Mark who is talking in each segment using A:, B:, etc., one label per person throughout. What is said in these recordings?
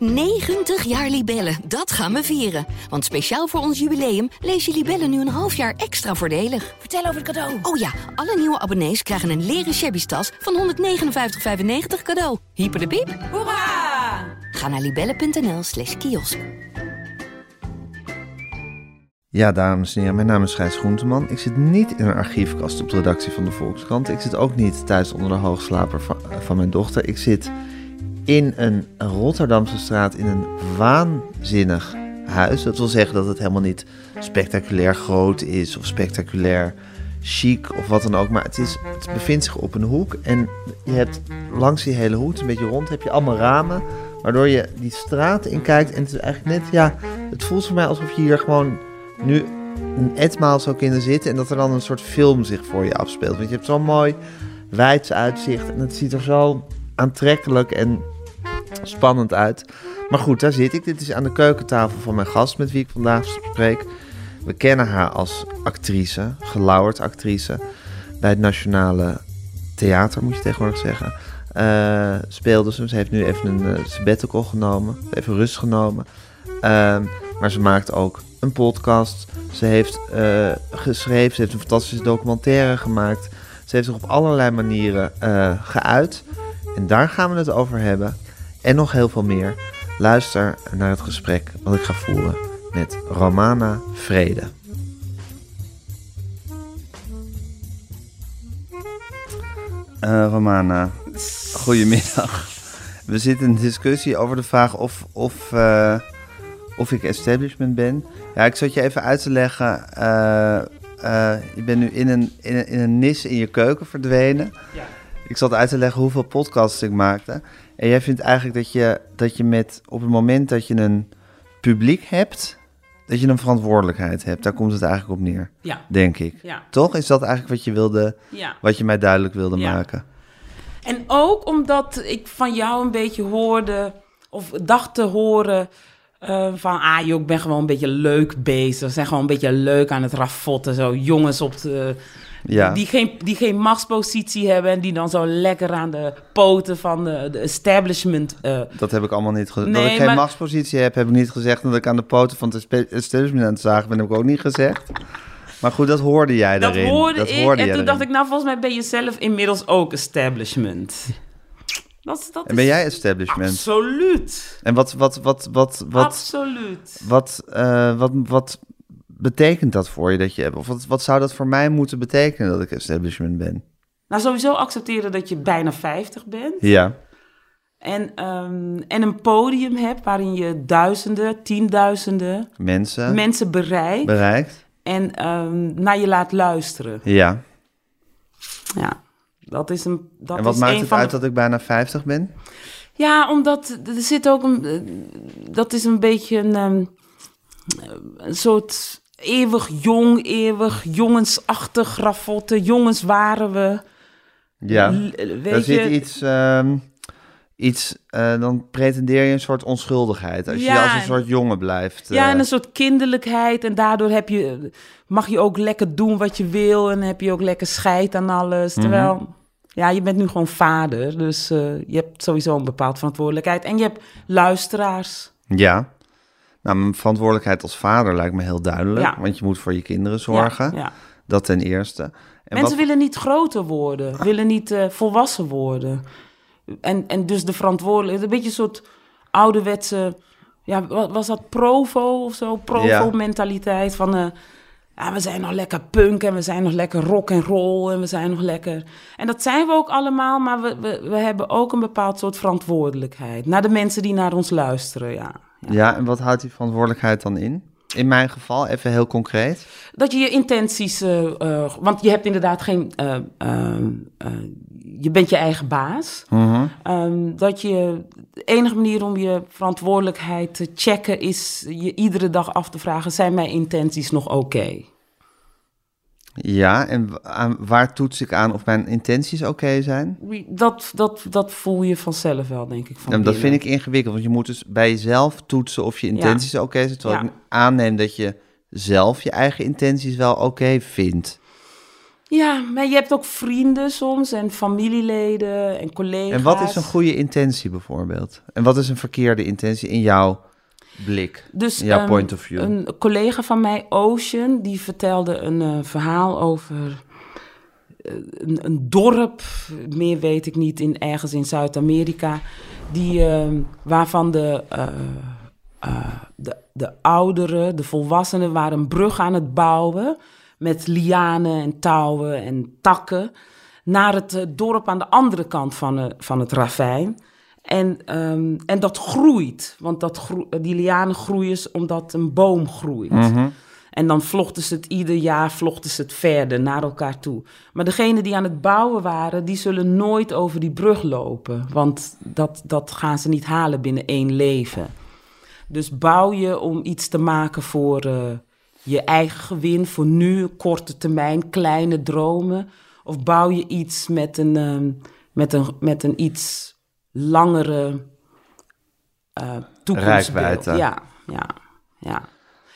A: 90 jaar Libellen, dat gaan we vieren. Want speciaal voor ons jubileum lees je Libellen nu een half jaar extra voordelig. Vertel over het cadeau. Oh ja, alle nieuwe abonnees krijgen een leren shabby tas van 159,95 cadeau. Hyper de piep.
B: Hoera!
A: Ga naar libellen.nl slash kiosk.
C: Ja, dames en heren, mijn naam is Gijs Groenteman. Ik zit niet in een archiefkast op de redactie van de Volkskrant. Ik zit ook niet thuis onder de hoogslaper van, van mijn dochter. Ik zit in een Rotterdamse straat in een waanzinnig huis. Dat wil zeggen dat het helemaal niet spectaculair groot is of spectaculair chic of wat dan ook. Maar het, is, het bevindt zich op een hoek en je hebt langs die hele hoek, een beetje rond, heb je allemaal ramen. Waardoor je die straat in kijkt en het is eigenlijk net, ja, het voelt voor mij alsof je hier gewoon nu een etmaal zou kunnen zitten en dat er dan een soort film zich voor je afspeelt. Want je hebt zo'n mooi wijds uitzicht en het ziet er zo aantrekkelijk en spannend uit. Maar goed, daar zit ik. Dit is aan de keukentafel van mijn gast met wie ik vandaag spreek. We kennen haar als actrice, gelauwerd actrice. Bij het Nationale Theater, moet je tegenwoordig zeggen. Uh, speelde ze. Ze heeft nu even een uh, sabbatical genomen. Even rust genomen. Uh, maar ze maakt ook een podcast. Ze heeft uh, geschreven. Ze heeft een fantastische documentaire gemaakt. Ze heeft zich op allerlei manieren geuit. En daar gaan we het over hebben. En nog heel veel meer. Luister naar het gesprek wat ik ga voeren met Romana Vrede. Uh, Romana, goedemiddag. We zitten in een discussie over de vraag of, of, uh, of ik establishment ben. Ja, ik zat je even uit te leggen. Uh, je bent nu in een, in, een, in een nis in je keuken verdwenen. Ja. Ik zat uit te leggen hoeveel podcasts ik maakte. En jij vindt eigenlijk dat je, dat je met op het moment dat je een publiek hebt, dat je een verantwoordelijkheid hebt. Daar komt het eigenlijk op neer.
B: Ja.
C: Denk ik.
B: Ja.
C: Toch? Is dat eigenlijk wat je wilde,
B: ja.
C: wat je mij duidelijk wilde
B: ja.
C: maken?
B: En ook omdat ik van jou een beetje hoorde, of dacht te horen. Uh, van, ah joh, ik ben gewoon een beetje leuk bezig. We zijn gewoon een beetje leuk aan het raffotten. Zo jongens op de,
C: ja.
B: die, geen, die geen machtspositie hebben... en die dan zo lekker aan de poten van de, de establishment... Uh,
C: dat heb ik allemaal niet gezegd.
B: Nee,
C: dat ik geen
B: maar-
C: machtspositie heb, heb ik niet gezegd. Dat ik aan de poten van het establishment aan het zagen ben, heb ik ook niet gezegd. Maar goed, dat hoorde jij
B: dat
C: daarin.
B: hoorde
C: dat
B: ik.
C: hoorde
B: en
C: jij
B: toen dacht ik, nou, volgens mij ben je zelf inmiddels ook establishment. Dat,
C: En ben jij establishment?
B: Absoluut.
C: En wat, wat, wat, wat, wat,
B: Absoluut.
C: wat, eh, wat, wat betekent dat voor je? Dat je of wat, wat zou dat voor mij moeten betekenen dat ik establishment ben?
B: Nou, sowieso accepteren dat je bijna 50 bent.
C: Ja.
B: En, ehm, en een podium hebt waarin je duizenden, tienduizenden
C: Mensen
B: mensen bereikt.
C: bereikt?
B: en ehm, naar je laat luisteren.
C: Ja.
B: Ja, dat is een. Dat
C: en wat
B: is
C: maakt
B: een
C: het
B: van
C: uit
B: de-
C: dat ik bijna 50 ben?
B: Ja, omdat er zit ook een. Dat is een beetje een, ehm, een soort eeuwig jong, eeuwig jongensachtig raffotten. Jongens waren we.
C: Ja.
B: L- Weet
C: Daar zit
B: je,
C: iets, ehm, iets eh, dan pretendeer je een soort onschuldigheid. Als je als een
B: en-
C: soort jongen blijft.
B: Ja,
C: eh.
B: en een soort kinderlijkheid. En daardoor heb je, mag je ook lekker doen wat je wil. En heb je ook lekker scheid aan alles.
C: Mhm.
B: Terwijl, ja, je bent nu gewoon vader. Dus eh, je hebt sowieso een bepaald verantwoordelijkheid. En je hebt luisteraars.
C: Ja. Nou, mijn verantwoordelijkheid als vader lijkt me heel duidelijk.
B: Ja.
C: Want je moet voor je kinderen zorgen.
B: Ja.
C: Dat ten eerste. En
B: Mensen
C: wat-
B: willen niet groter worden. Willen niet eh, volwassen worden. En, en dus de verantwoordelijkheid. Een beetje een soort ouderwetse... Ja, wat was dat? Provo of zo? Provo-mentaliteit van... eh, ja, we zijn nog lekker punk en we zijn nog lekker rock en roll en we zijn nog lekker... En dat zijn we ook allemaal, maar we, we, we hebben ook een bepaald soort verantwoordelijkheid. Naar de mensen die naar ons luisteren, ja.
C: Ja, en wat houdt die verantwoordelijkheid dan in? In mijn geval, even heel concreet.
B: Dat je je intenties... eh, eh, want je hebt inderdaad geen... eh, je bent je eigen baas.
C: Mhm.
B: Ehm, dat je... De enige manier om je verantwoordelijkheid te checken... is je iedere dag af te vragen... zijn mijn intenties nog oké?
C: Ja, en aan, waar toets ik aan of mijn intenties oké zijn?
B: Dat, dat, dat voel je vanzelf wel, denk ik. Van
C: Ja, dat vind ik ingewikkeld, want je moet dus bij jezelf toetsen of je intenties oké zijn. Terwijl
B: Ja.
C: ik aanneem dat je zelf je eigen intenties wel oké vindt.
B: Ja, maar je hebt ook vrienden soms en familieleden en collega's.
C: En wat is een goede intentie bijvoorbeeld? En wat is een verkeerde intentie in jouw blik,
B: dus,
C: jouw
B: um,
C: point of view?
B: Een collega van mij, Ocean, die vertelde een uh, verhaal over uh, een, een, dorp, meer weet ik niet, in, ergens in Zuid-Amerika, die, uh, waarvan de, de, de ouderen, de volwassenen, waren een brug aan het bouwen met lianen en touwen en takken naar het dorp aan de andere kant van, van het ravijn. En, um, en dat groeit, want dat die lianen groeien omdat een boom groeit.
C: Mm -hmm.
B: En dan vlochten ze het ieder jaar vlochten ze het verder naar elkaar toe. Maar degenen die aan het bouwen waren, die zullen nooit over die brug lopen. Want dat, dat gaan ze niet halen binnen één leven. Dus bouw je om iets te maken voor uh, je eigen gewin, voor nu, korte termijn, kleine dromen. Of bouw je iets met een, um, met een, met een iets langere uh,
C: Rijkwijde.
B: Ja, ja, ja.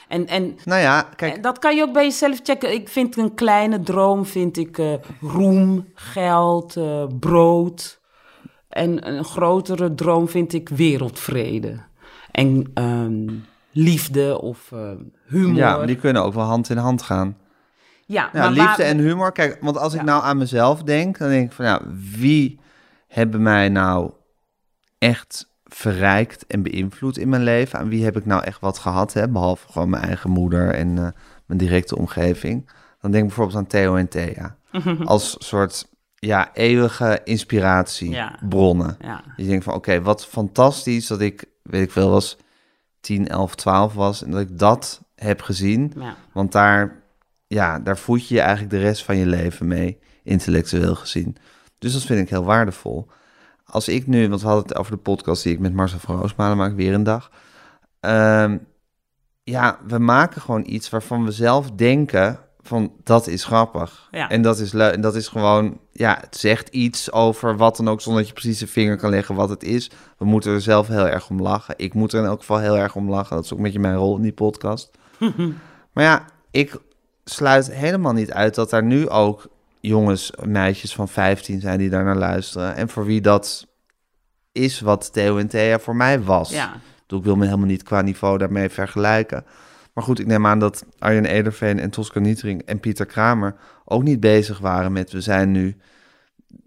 B: En, en
C: nou ja, kijk.
B: dat kan je ook bij jezelf checken. Ik vind een kleine droom, vind ik uh, roem, geld, uh, brood. En een grotere droom vind ik wereldvrede. En um, liefde of uh, humor.
C: Ja, maar die kunnen ook wel hand in hand gaan.
B: Ja, maar
C: liefde
B: waar-
C: en humor. Kijk, want als ik nou aan mezelf denk, dan denk ik van ja, wie hebben mij nou echt verrijkt en beïnvloed in mijn leven? Aan wie heb ik nou echt wat gehad, hè? behalve gewoon mijn eigen moeder en eh, mijn directe omgeving? Dan denk ik bijvoorbeeld aan Theo en Thea. Als soort ja, eeuwige inspiratiebronnen.
B: Ja,
C: Je denkt van oké, wat fantastisch dat ik, weet ik veel, was 10, 11, 12 was en dat ik dat heb gezien.
B: ja.
C: Want daar, ja, daar voed je je eigenlijk de rest van je leven mee, intellectueel gezien. Dus dat vind ik heel waardevol. Als ik nu, want we hadden het over de podcast die ik met Marcel van Roosmalen maak, weer een dag. Ehm, ja, we maken gewoon iets waarvan we zelf denken van dat is grappig.
B: Ja.
C: En dat is leuk. En dat is gewoon, ja, het zegt iets over wat dan ook, zonder dat je precies de vinger kan leggen wat het is. We moeten er zelf heel erg om lachen. Ik moet er in elk geval heel erg om lachen. Dat is ook met je mijn rol in die podcast. Maar ja, ik sluit helemaal niet uit dat daar nu ook jongens, meisjes van 15 zijn die daar naar luisteren. En voor wie dat is wat Theo en Thea voor mij was.
B: ja.
C: Ik bedoel, Ik wil me helemaal niet qua niveau daarmee vergelijken. Maar goed, ik neem aan dat Arjen Ederveen en Tosca Nietering en Pieter Kramer ook niet bezig waren met we zijn nu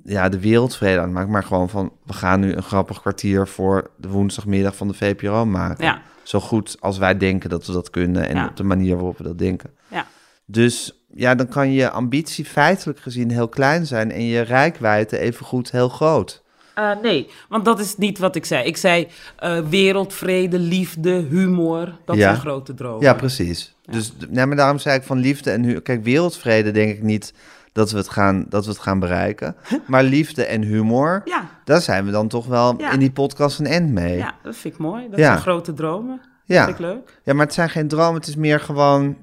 C: ja, de wereldvrede aan het maken. Maar gewoon van we gaan nu een grappig kwartier voor de woensdagmiddag van de VPRO maken.
B: Ja.
C: Zo goed als wij denken dat we dat kunnen en
B: Ja.
C: op de manier waarop we dat denken.
B: Ja.
C: Dus ja, dan kan je ambitie feitelijk gezien heel klein zijn en je rijkwijde evengoed heel groot.
B: Eh, nee, want dat is niet wat ik zei. Ik zei eh, wereldvrede, liefde, humor. Dat
C: Ja.
B: zijn grote dromen.
C: Ja, precies. Dus nee, maar daarom zei ik van liefde en hu- Kijk, wereldvrede denk ik niet dat we het gaan, dat we het gaan bereiken. Maar liefde en humor,
B: Ja,
C: daar zijn we dan toch wel
B: Ja.
C: in die podcast een end mee.
B: ja, dat vind ik mooi. Dat
C: Ja.
B: zijn grote dromen.
C: Ja.
B: Vind ik leuk.
C: Ja, maar het zijn geen dromen. Het is meer gewoon.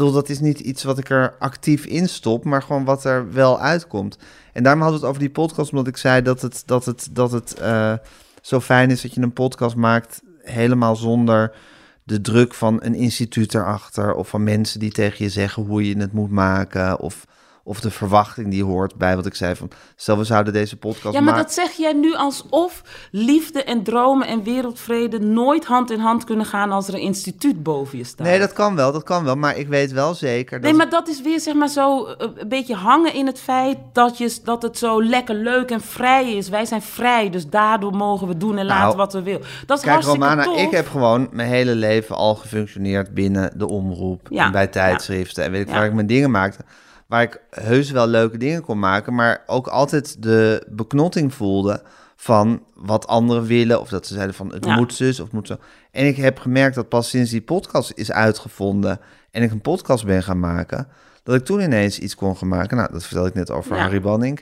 C: Bedoel, dat is niet iets wat ik er actief in stop, maar gewoon wat er wel uitkomt. En daarom hadden we het over die podcast, omdat ik zei dat het, dat het, dat het eh, zo fijn is dat je een podcast maakt helemaal zonder de druk van een instituut erachter. Of van mensen die tegen je zeggen hoe je het moet maken. Of, of de verwachting die hoort bij wat ik zei van... Stel, we zouden deze podcast
B: Ja, maar
C: maken...
B: dat zeg jij nu alsof liefde en dromen en wereldvrede nooit hand in hand kunnen gaan als er een instituut boven je staat.
C: Nee, dat kan wel, dat kan wel. Maar ik weet wel zeker dat...
B: Nee, maar dat is weer zeg maar zo eh, een beetje hangen in het feit dat, je, dat het zo lekker leuk en vrij is. Wij zijn vrij, dus daardoor mogen we doen en laten
C: Nou,
B: wat we willen. Dat is
C: Kijk, Romana,
B: tof.
C: ik heb gewoon mijn hele leven al gefunctioneerd binnen de omroep
B: Ja,
C: en bij tijdschriften en weet ik
B: Ja.
C: waar ik mijn dingen maakte. Waar ik heus wel leuke dingen kon maken, maar ook altijd de beknotting voelde van wat anderen willen. Of dat ze zeiden van het
B: Ja.
C: moet zus of moet zo. En ik heb gemerkt dat pas sinds die podcast is uitgevonden en ik een podcast ben gaan maken, dat ik toen ineens iets kon gaan maken. Nou, dat vertelde ik net over
B: Ja.
C: Harry Banning.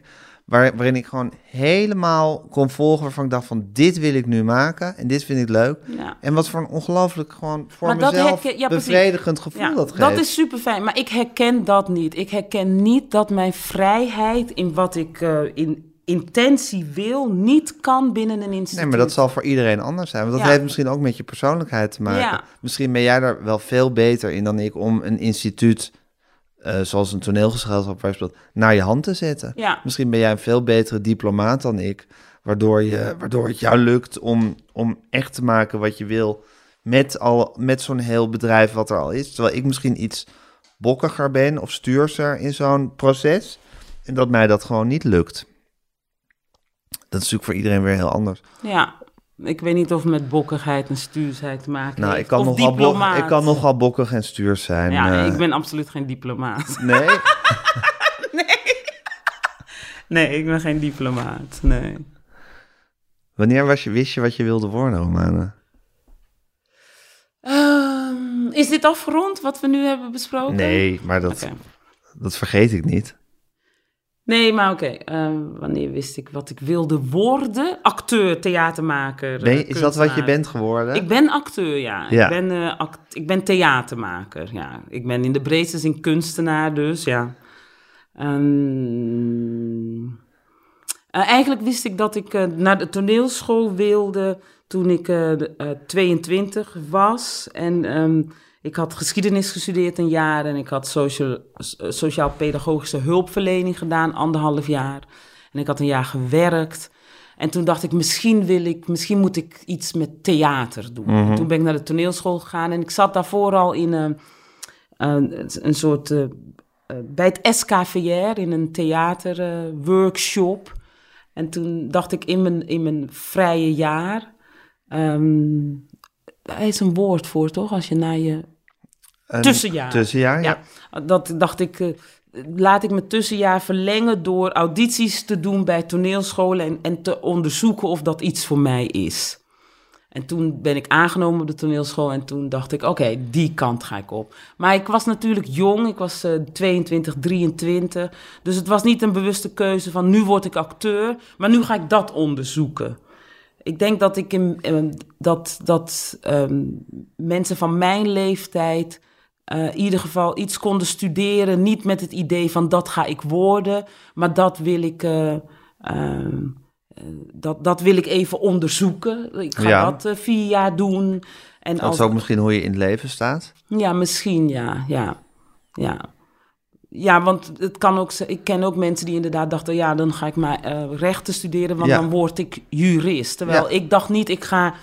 C: Waar, waarin ik gewoon helemaal kon volgen waarvan ik dacht van dit wil ik nu maken en dit vind ik leuk.
B: Ja.
C: En wat voor een ongelooflijk gewoon voor
B: Maar
C: mezelf
B: herken- ja, precies.
C: bevredigend gevoel
B: Ja,
C: dat geeft.
B: dat is super fijn, maar ik herken dat niet. Ik herken niet dat mijn vrijheid in wat ik eh, in intentie wil, niet kan binnen een instituut.
C: Nee, maar dat zal voor iedereen anders zijn. Want dat heeft misschien ook met je persoonlijkheid te maken. Misschien ben jij daar wel veel beter in dan ik om een instituut eh, zoals een toneelgezelschap waar je speelt, naar je hand te zetten.
B: Ja.
C: Misschien ben jij een veel betere diplomaat dan ik, waardoor, je, waardoor het jou lukt om, om echt te maken wat je wil met, al, met zo'n heel bedrijf wat er al is. Terwijl ik misschien iets bokkiger ben of stuurser in zo'n proces en dat mij dat gewoon niet lukt. Dat is natuurlijk voor iedereen weer heel anders.
B: Ja, ik weet niet of het met bokkigheid en stuursheid te maken
C: Nou,
B: heeft.
C: ik kan,
B: of
C: nogal ik kan nogal bokkig en stuurs zijn.
B: Ja,
C: eh.
B: ik ben absoluut geen diplomaat.
C: Nee?
B: Nee, ik ben geen diplomaat. Nee.
C: Wanneer was je, wist je wat je wilde worden, Romane?
B: Ehm, is dit afgerond wat we nu hebben besproken?
C: Nee, maar dat, dat vergeet ik niet.
B: Nee, maar oké. ehm, wanneer wist ik wat ik wilde worden? Acteur, theatermaker.
C: Ben je-
B: eh,
C: is dat wat je bent geworden?
B: Ik ben acteur, ja.
C: Ja.
B: Ik, ben, eh, act- ik ben theatermaker, ja. Ik ben in de breedste zin kunstenaar, dus ja. Ehm, eh, eigenlijk wist ik dat ik naar de toneelschool wilde toen ik eh, de- eh, 22 was. En ehm, ik had geschiedenis gestudeerd een jaar en ik had social, eh, sociaal-pedagogische hulpverlening gedaan, anderhalf jaar. En ik had een jaar gewerkt. En toen dacht ik, misschien wil ik, misschien moet ik iets met theater doen. En Toen ben ik naar de toneelschool gegaan en ik zat daarvoor al in een, een, een soort, eh, eh, bij het SKVR, in een theaterworkshop. en toen dacht ik in mijn, in mijn vrije jaar, ehm daar is een woord voor toch, als je naar je
C: Een
B: tussenjaar.
C: Tussenjaar, ja.
B: Ja, dat dacht ik, eh, laat ik mijn tussenjaar verlengen door audities te doen bij toneelscholen en, en te onderzoeken of dat iets voor mij is. En toen ben ik aangenomen op de toneelschool en toen dacht ik, oké, die kant ga ik op. Maar ik was natuurlijk jong, ik was eh 22, 23, dus het was niet een bewuste keuze van nu word ik acteur, maar nu ga ik dat onderzoeken. Ik denk dat ik in, eh, dat, dat ehm, mensen van mijn leeftijd eh, in ieder geval iets konden studeren. Niet met het idee van dat ga ik worden, maar dat wil ik, eh, ehm, eh, dat, dat wil ik even onderzoeken. Ik ga
C: Ja.
B: dat vier jaar doen. En
C: Dat
B: als,
C: is ook misschien hoe je in het leven staat.
B: ja, misschien ja, ja, ja. Ja, want het kan ook, ik ken ook mensen die inderdaad dachten, ja, dan ga ik maar eh, rechten studeren, want
C: Ja.
B: dan word ik jurist. Terwijl
C: Ja.
B: ik dacht niet, ik ga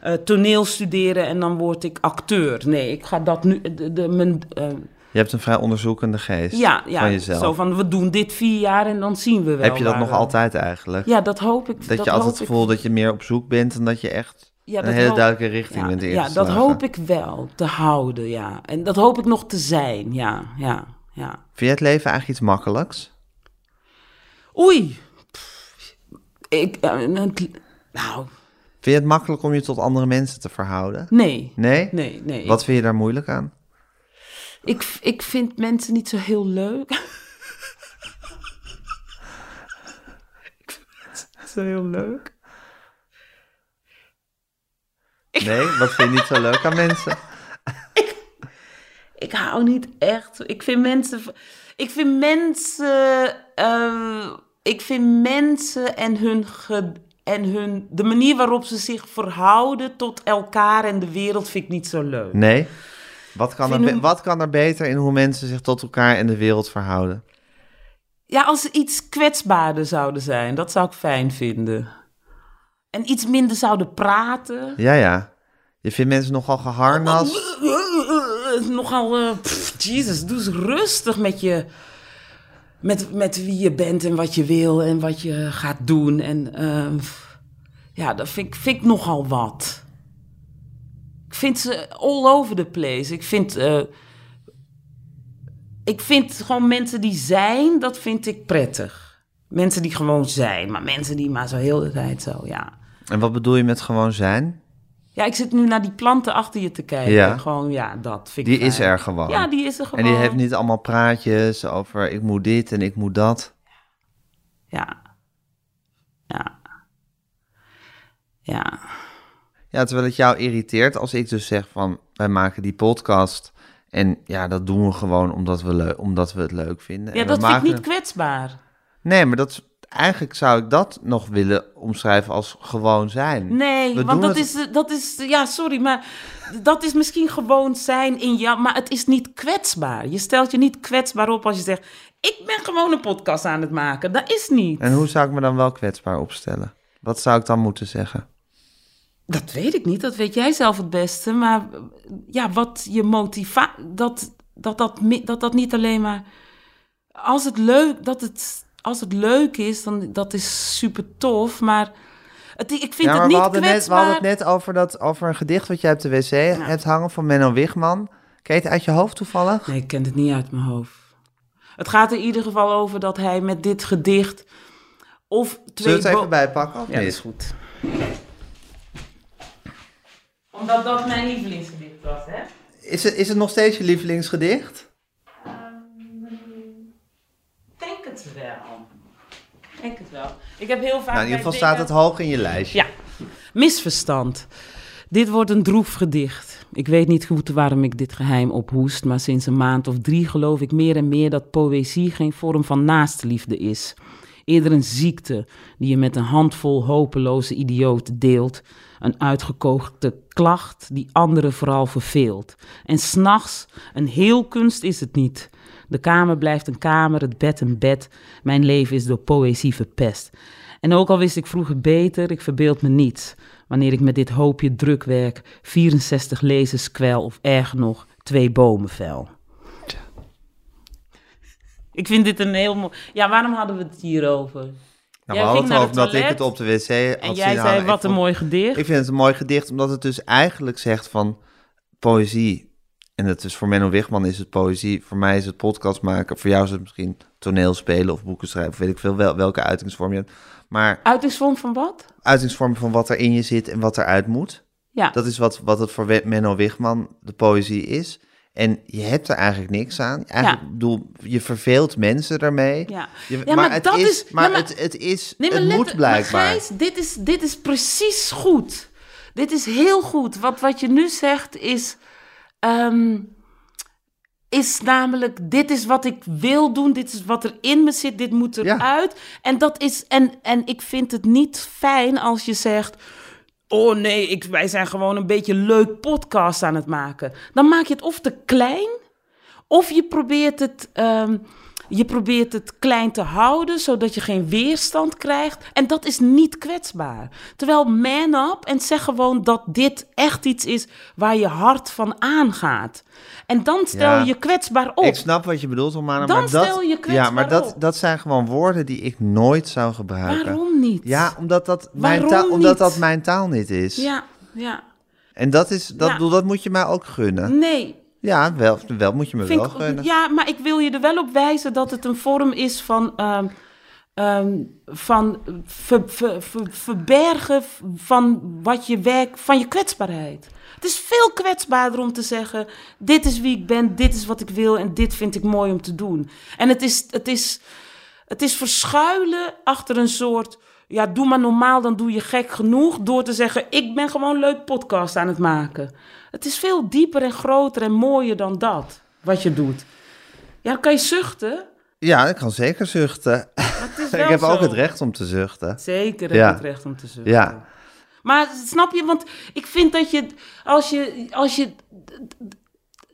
B: eh, toneel studeren en dan word ik acteur. Nee, ik ga dat nu, de, de, mijn, eh,
C: Je hebt een vrij onderzoekende geest
B: ja, ja,
C: van jezelf.
B: zo van, we doen dit vier jaar en dan zien we wel.
C: Heb je dat nog
B: we-
C: altijd eigenlijk?
B: Ja, dat hoop ik.
C: dat, je altijd het gevoel
B: ik.
C: dat je meer op zoek bent en dat je echt
B: Ja,
C: een hele
B: hoop-
C: duidelijke richting
B: ja,
C: bent
B: ja,
C: ingeslagen.
B: dat hoop ik wel te houden, ja. En dat hoop ik nog te zijn, ja, ja, ja.
C: Vind jij het leven eigenlijk iets makkelijks?
B: Oei. Pff, Ik, eh, nou,
C: Vind je het makkelijk om je tot andere mensen te verhouden?
B: nee.
C: Nee?
B: Nee, nee.
C: Wat vind je daar moeilijk aan?
B: Ik, ik vind mensen niet zo heel leuk. ik vind mensen niet zo heel leuk.
C: Nee? Wat vind je niet zo leuk aan mensen?
B: Ik hou niet echt. Ik vind mensen. Ik vind mensen. eh, ik vind mensen en hun. ge- en hun. De manier waarop ze zich verhouden tot elkaar en de wereld vind ik niet zo leuk.
C: Nee? Wat kan, er, wat kan er beter in hoe mensen zich tot elkaar en de wereld verhouden?
B: Ja, als ze iets kwetsbaarder zouden zijn, dat zou ik fijn vinden. En iets minder zouden praten.
C: Ja, ja. Je vindt mensen nogal geharnast.
B: Nogal, pff, Jesus, doe eens rustig met je. Met, met wie je bent en wat je wil en wat je gaat doen. En eh, ja, dat vind ik, vind ik nogal wat. Ik vind ze all over the place. Ik vind, eh, ik vind gewoon mensen die zijn, dat vind ik prettig. Mensen die gewoon zijn, maar mensen die maar zo heel de tijd zo, ja.
C: En wat bedoel je met gewoon zijn?
B: Ja, ik zit nu naar die planten achter je te kijken.
C: Ja.
B: Gewoon, ja, dat vind ik
C: Die is er gewoon.
B: Ja, die is er gewoon.
C: En die heeft niet allemaal praatjes over ik moet dit en ik moet dat.
B: Ja. Ja. Ja.
C: Ja, terwijl het jou irriteert als ik dus zeg van wij maken die podcast en ja, dat doen we gewoon omdat we, omdat we het leuk vinden.
B: Ja,
C: En
B: dat vind ik niet kwetsbaar.
C: Nee, maar dat eigenlijk zou ik dat nog willen omschrijven als gewoon zijn.
B: Nee,
C: We
B: want
C: doen
B: dat
C: het-
B: is, dat is, ja, sorry, maar dat is misschien gewoon zijn in jou, maar het is niet kwetsbaar. Je stelt je niet kwetsbaar op als je zegt, ik ben gewoon een podcast aan het maken. Dat is niet.
C: En hoe zou ik me dan wel kwetsbaar opstellen? Wat zou ik dan moeten zeggen?
B: Dat weet ik niet, dat weet jij zelf het beste. Maar ja, wat je motivatie, dat dat, dat, mi- dat dat niet alleen maar... Als het leuk, dat het, als het leuk is, dan dat is super tof, maar... Het, ik vind
C: ja, maar
B: het
C: we
B: niet
C: hadden, net, we
B: kwetsbaar.
C: hadden het net over, dat, over een gedicht wat jij op de wc hebt hangen van Menno Wigman. Ken je het uit je hoofd toevallig?
B: Nee, ik ken het niet uit mijn hoofd. Het gaat er in ieder geval over dat hij met dit gedicht of twee...
C: Zullen we het even bijpakken of
B: Ja, dat
C: niet?
B: is goed. Omdat dat mijn lievelingsgedicht was, hè?
C: Is het, is het nog steeds je lievelingsgedicht?
B: Ik heb heel vaak...
C: Nou, in ieder geval staat het hoog in je lijstje.
B: Ja, misverstand. Dit wordt een droef gedicht. Ik weet niet goed waarom ik dit geheim ophoest, maar sinds een maand of drie geloof ik meer en meer dat poëzie geen vorm van naastliefde is. Eerder een ziekte die je met een handvol hopeloze idioten deelt. Een uitgekookte klacht die anderen vooral verveelt. En s'nachts, een heel kunst is het niet. De kamer blijft een kamer, het bed een bed. Mijn leven is door poëzie verpest. En ook al wist ik vroeger beter, ik verbeeld me niets. Wanneer ik met dit hoopje drukwerk 64 lezers kwel of erger nog, twee bomen vel. Ik vind dit een heel mooi... Ja, waarom hadden we het hierover?
C: Nou, we hadden het over dat ik het op de wc had
B: En jij zei, wat een
C: vond-
B: mooi gedicht.
C: Ik vind het een mooi gedicht, omdat het dus eigenlijk zegt van poëzie. En het is voor Menno Wigman is het poëzie, voor mij is het podcast maken, voor jou is het misschien toneel spelen of boeken schrijven, of weet ik veel wel, welke uitingsvorm je hebt. Maar
B: Uitingsvorm van wat?
C: uitingsvorm van wat er in je zit en wat eruit moet,
B: Ja.
C: dat is wat, wat het voor Menno Wigman de poëzie is. En je hebt er eigenlijk niks aan. Eigenlijk,
B: Ja.
C: bedoel, je verveelt mensen daarmee.
B: Ja.
C: Je-
B: Ja, maar
C: het
B: dat
C: is,
B: is-
C: maar,
B: ja, maar-
C: het, het is,
B: Nee, maar
C: het moet blijkbaar.
B: Maar Gijs, dit is, dit is precies goed. Dit is heel goed. Wat, wat je nu zegt is... ehm, is namelijk, dit is wat ik wil doen, dit is wat er in me zit, dit moet eruit. En, dat is, en, en ik vind het niet fijn als je zegt... Oh nee, ik, wij zijn gewoon een beetje leuk podcast aan het maken. Dan maak je het of te klein, of je probeert het, ehm, je probeert het klein te houden, zodat je geen weerstand krijgt. En dat is niet kwetsbaar. Terwijl man up en zeg gewoon dat dit echt iets is waar je hart van aangaat. En dan stel
C: Ja.
B: je kwetsbaar op.
C: Ik snap wat je bedoelt, Romana.
B: Dan
C: maar dat,
B: stel je
C: Ja,
B: kwetsbaar
C: maar dat,
B: op.
C: dat zijn gewoon woorden die ik nooit zou gebruiken.
B: Waarom niet?
C: Ja, omdat dat, mijn taal, omdat
B: niet?
C: dat mijn taal niet is.
B: Ja, ja.
C: En dat, is, dat,
B: Ja.
C: dat moet je mij ook gunnen.
B: Nee,
C: Ja, wel, wel moet je me
B: Vind
C: wel
B: ik- ja, maar ik wil je er wel op wijzen dat het een vorm is van, ehm, ehm, van ver- ver- ver- verbergen van wat je werk, van je kwetsbaarheid. Het is veel kwetsbaarder om te zeggen: dit is wie ik ben, dit is wat ik wil en dit vind ik mooi om te doen. En het is, het is, het is verschuilen achter een soort. Ja, doe maar normaal, dan doe je gek genoeg. Door te zeggen: Ik ben gewoon een leuk podcast aan het maken. Het is veel dieper en groter en mooier dan dat, wat je doet. Ja, dan kan je zuchten.
C: Ja, ik kan zeker zuchten. ik heb ook het recht om te zuchten.
B: Zeker heb
C: Ja.
B: het recht om te zuchten.
C: Ja.
B: Maar snap je, want ik vind dat je, als je, als je,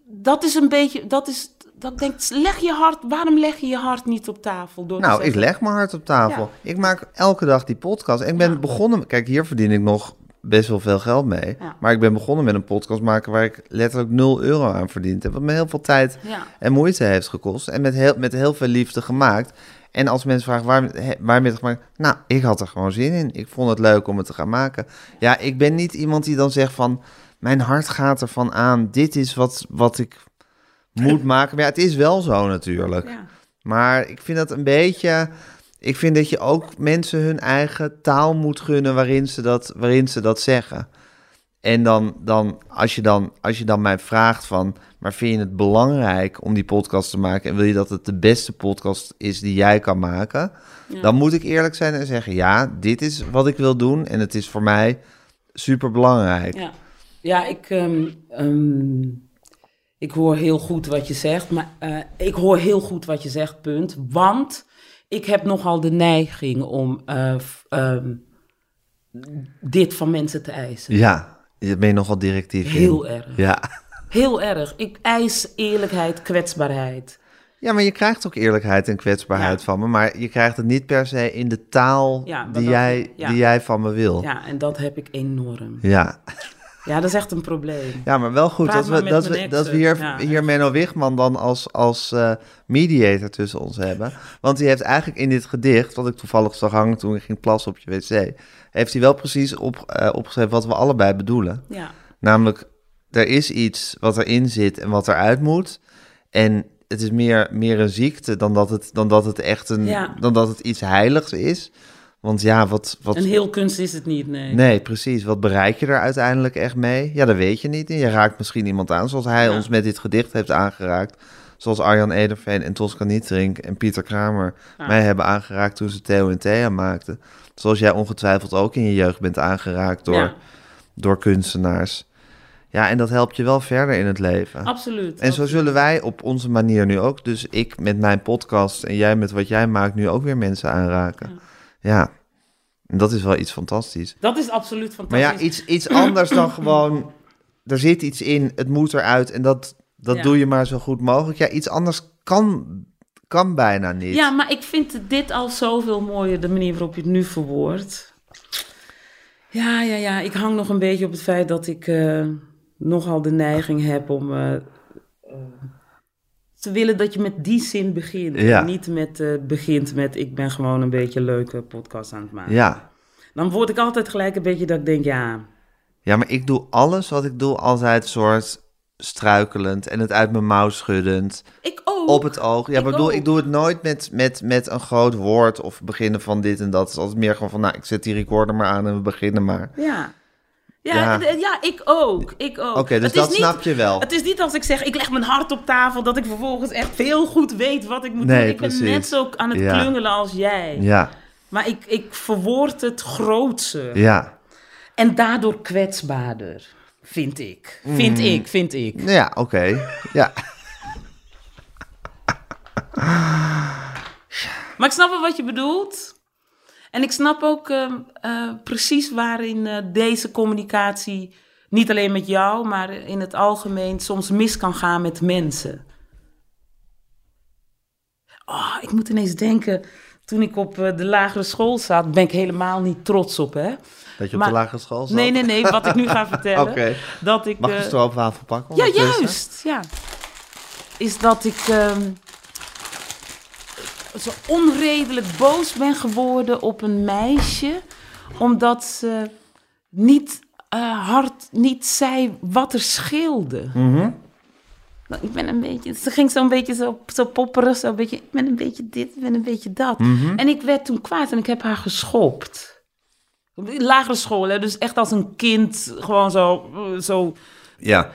B: dat is een beetje, dat is, dat ik denk, leg je hart, waarom leg je je hart niet op tafel? Door
C: Nou, ik leg mijn hart op tafel. Ik maak elke dag die podcast. En ik ben begonnen... Kijk, hier verdien ik nog best wel veel geld mee.
B: Ja.
C: Maar ik ben begonnen met een podcast maken... waar ik letterlijk 0 euro aan verdiend heb. Wat me heel veel tijd
B: Ja.
C: en moeite heeft gekost. En met heel, met heel veel liefde gemaakt. En als mensen vragen, waar, waarom het gemaakt? Nou, ik had er gewoon zin in. Ik vond het leuk om het te gaan maken. Ja, ik ben niet iemand die dan zegt van... Mijn hart gaat ervan aan. Dit is wat, wat ik moet maken. Maar ja, het is wel zo natuurlijk.
B: Ja.
C: Maar ik vind dat een beetje. Ik vind dat je ook mensen hun eigen taal moet gunnen waarin ze dat, waarin ze dat zeggen. En dan, dan, als, je dan, als je dan mij vraagt van, maar vind je het belangrijk om die podcast te maken en wil je dat het de beste podcast is die jij kan maken,
B: Ja.
C: dan moet ik eerlijk zijn en zeggen, ja, dit is wat ik wil doen en het is voor mij super belangrijk.
B: Ja, ja ik, ehm, ehm, ik hoor heel goed wat je zegt. Maar eh, ik hoor heel goed wat je zegt, punt. Want ik heb nogal de neiging om uh, um, dit van mensen te eisen.
C: Ja, je ben je nogal directief
B: Heel erg.
C: Ja.
B: Heel erg. Ik eis eerlijkheid, kwetsbaarheid.
C: Ja, maar je krijgt ook eerlijkheid en kwetsbaarheid van me. Maar je krijgt het niet per se in de taal die, jij, die jij van me wil.
B: Ja, en dat heb ik enorm.
C: Ja.
B: Ja, dat is echt een probleem.
C: Ja, maar wel goed dat we, dat, we, dat we hier, ja. hier Menno Wigman dan als, als uh, mediator tussen ons hebben. Want die heeft eigenlijk in dit gedicht, wat ik toevallig zag hangen toen ik ging plassen op je wc, heeft hij wel precies op, uh, opgeschreven wat we allebei bedoelen.
B: Ja.
C: Namelijk, er is iets wat erin zit en wat eruit moet. En het is meer, meer een ziekte dan dat het, dan dat het echt een, ja. dan dat het iets heiligs is. Want ja, wat, wat...
B: Een heel kunst is het niet, nee.
C: Nee, precies. Wat bereik je er uiteindelijk echt mee? Ja, dat weet je niet. En je raakt misschien iemand aan, zoals hij ons met dit gedicht heeft aangeraakt. Zoals Arjan Ederveen en Tosca Nietrink en Pieter Kramer mij hebben aangeraakt toen ze Theo en Thea maakten. Zoals jij ongetwijfeld ook in je jeugd bent aangeraakt door, door kunstenaars. Ja, en dat helpt je wel verder in het leven.
B: Absoluut.
C: En zo zullen wij op onze manier nu ook, dus ik met mijn podcast en jij met wat jij maakt, nu ook weer mensen aanraken. Ja. Ja. En dat is wel iets fantastisch.
B: Dat is absoluut fantastisch.
C: Maar ja, iets, iets anders dan gewoon, er zit iets in, het moet eruit en dat, dat doe je maar zo goed mogelijk. Ja, iets anders kan, kan bijna niet.
B: Ja, maar ik vind dit al zoveel mooier, de manier waarop je het nu verwoordt. Ja, ja, ja. Ik hang nog een beetje op het feit dat ik... Uh nogal de neiging heb om uh, te willen dat je met die zin begint. Ja. niet met, uh, begint met ik ben gewoon een beetje een leuke podcast aan het maken.
C: Ja.
B: Dan word ik altijd gelijk een beetje dat ik denk, ja...
C: Ja, maar ik doe alles wat ik doe altijd soort struikelend en het uit mijn mouw schuddend.
B: Ik ook.
C: Op het oog. Ja, ik bedoel, ook. ik doe het nooit met, met, met een groot woord of beginnen van dit en dat. Het is altijd meer gewoon van, nou, ik zet die recorder maar aan en we beginnen maar.
B: Ja. Ja, ja. ik ook. Ik ook.
C: Oké, dus dat snap je wel.
B: Het is niet als ik zeg, ik leg mijn hart op tafel, dat ik vervolgens echt heel goed weet wat ik moet doen. Ik ben net zo aan het klungelen als jij.
C: Ja.
B: Maar ik, ik verwoord het grootse.
C: Ja.
B: En daardoor kwetsbaarder, vind ik. Vind mm. ik, vind ik.
C: Ja, oké. Ja.
B: maar ik snap wel wat je bedoelt. En ik snap ook uh, uh, precies waarin uh, deze communicatie, niet alleen met jou, maar in het algemeen soms mis kan gaan met mensen. Oh, ik moet ineens denken, toen ik op de lagere school zat, ben ik helemaal niet trots op, hè.
C: Dat je op de lagere school zat?
B: Nee, nee, nee, wat ik nu ga vertellen. Dat ik.
C: Mag je stroopwafel pakken?
B: Ja, juist, ja. Is dat ik... Ehm, zo onredelijk boos ben geworden op een meisje, omdat ze niet uh, hard niet zei wat er scheelde.
C: Mm
B: Ik ben een beetje, ze ging zo'n beetje zo, zo popperig, zo een beetje, ik ben een beetje dit, ik ben een beetje dat.
C: Mhm.
B: En ik werd toen kwaad en ik heb haar geschopt. Lagere school, hè, dus echt als een kind, gewoon zo, zo.
C: Ja.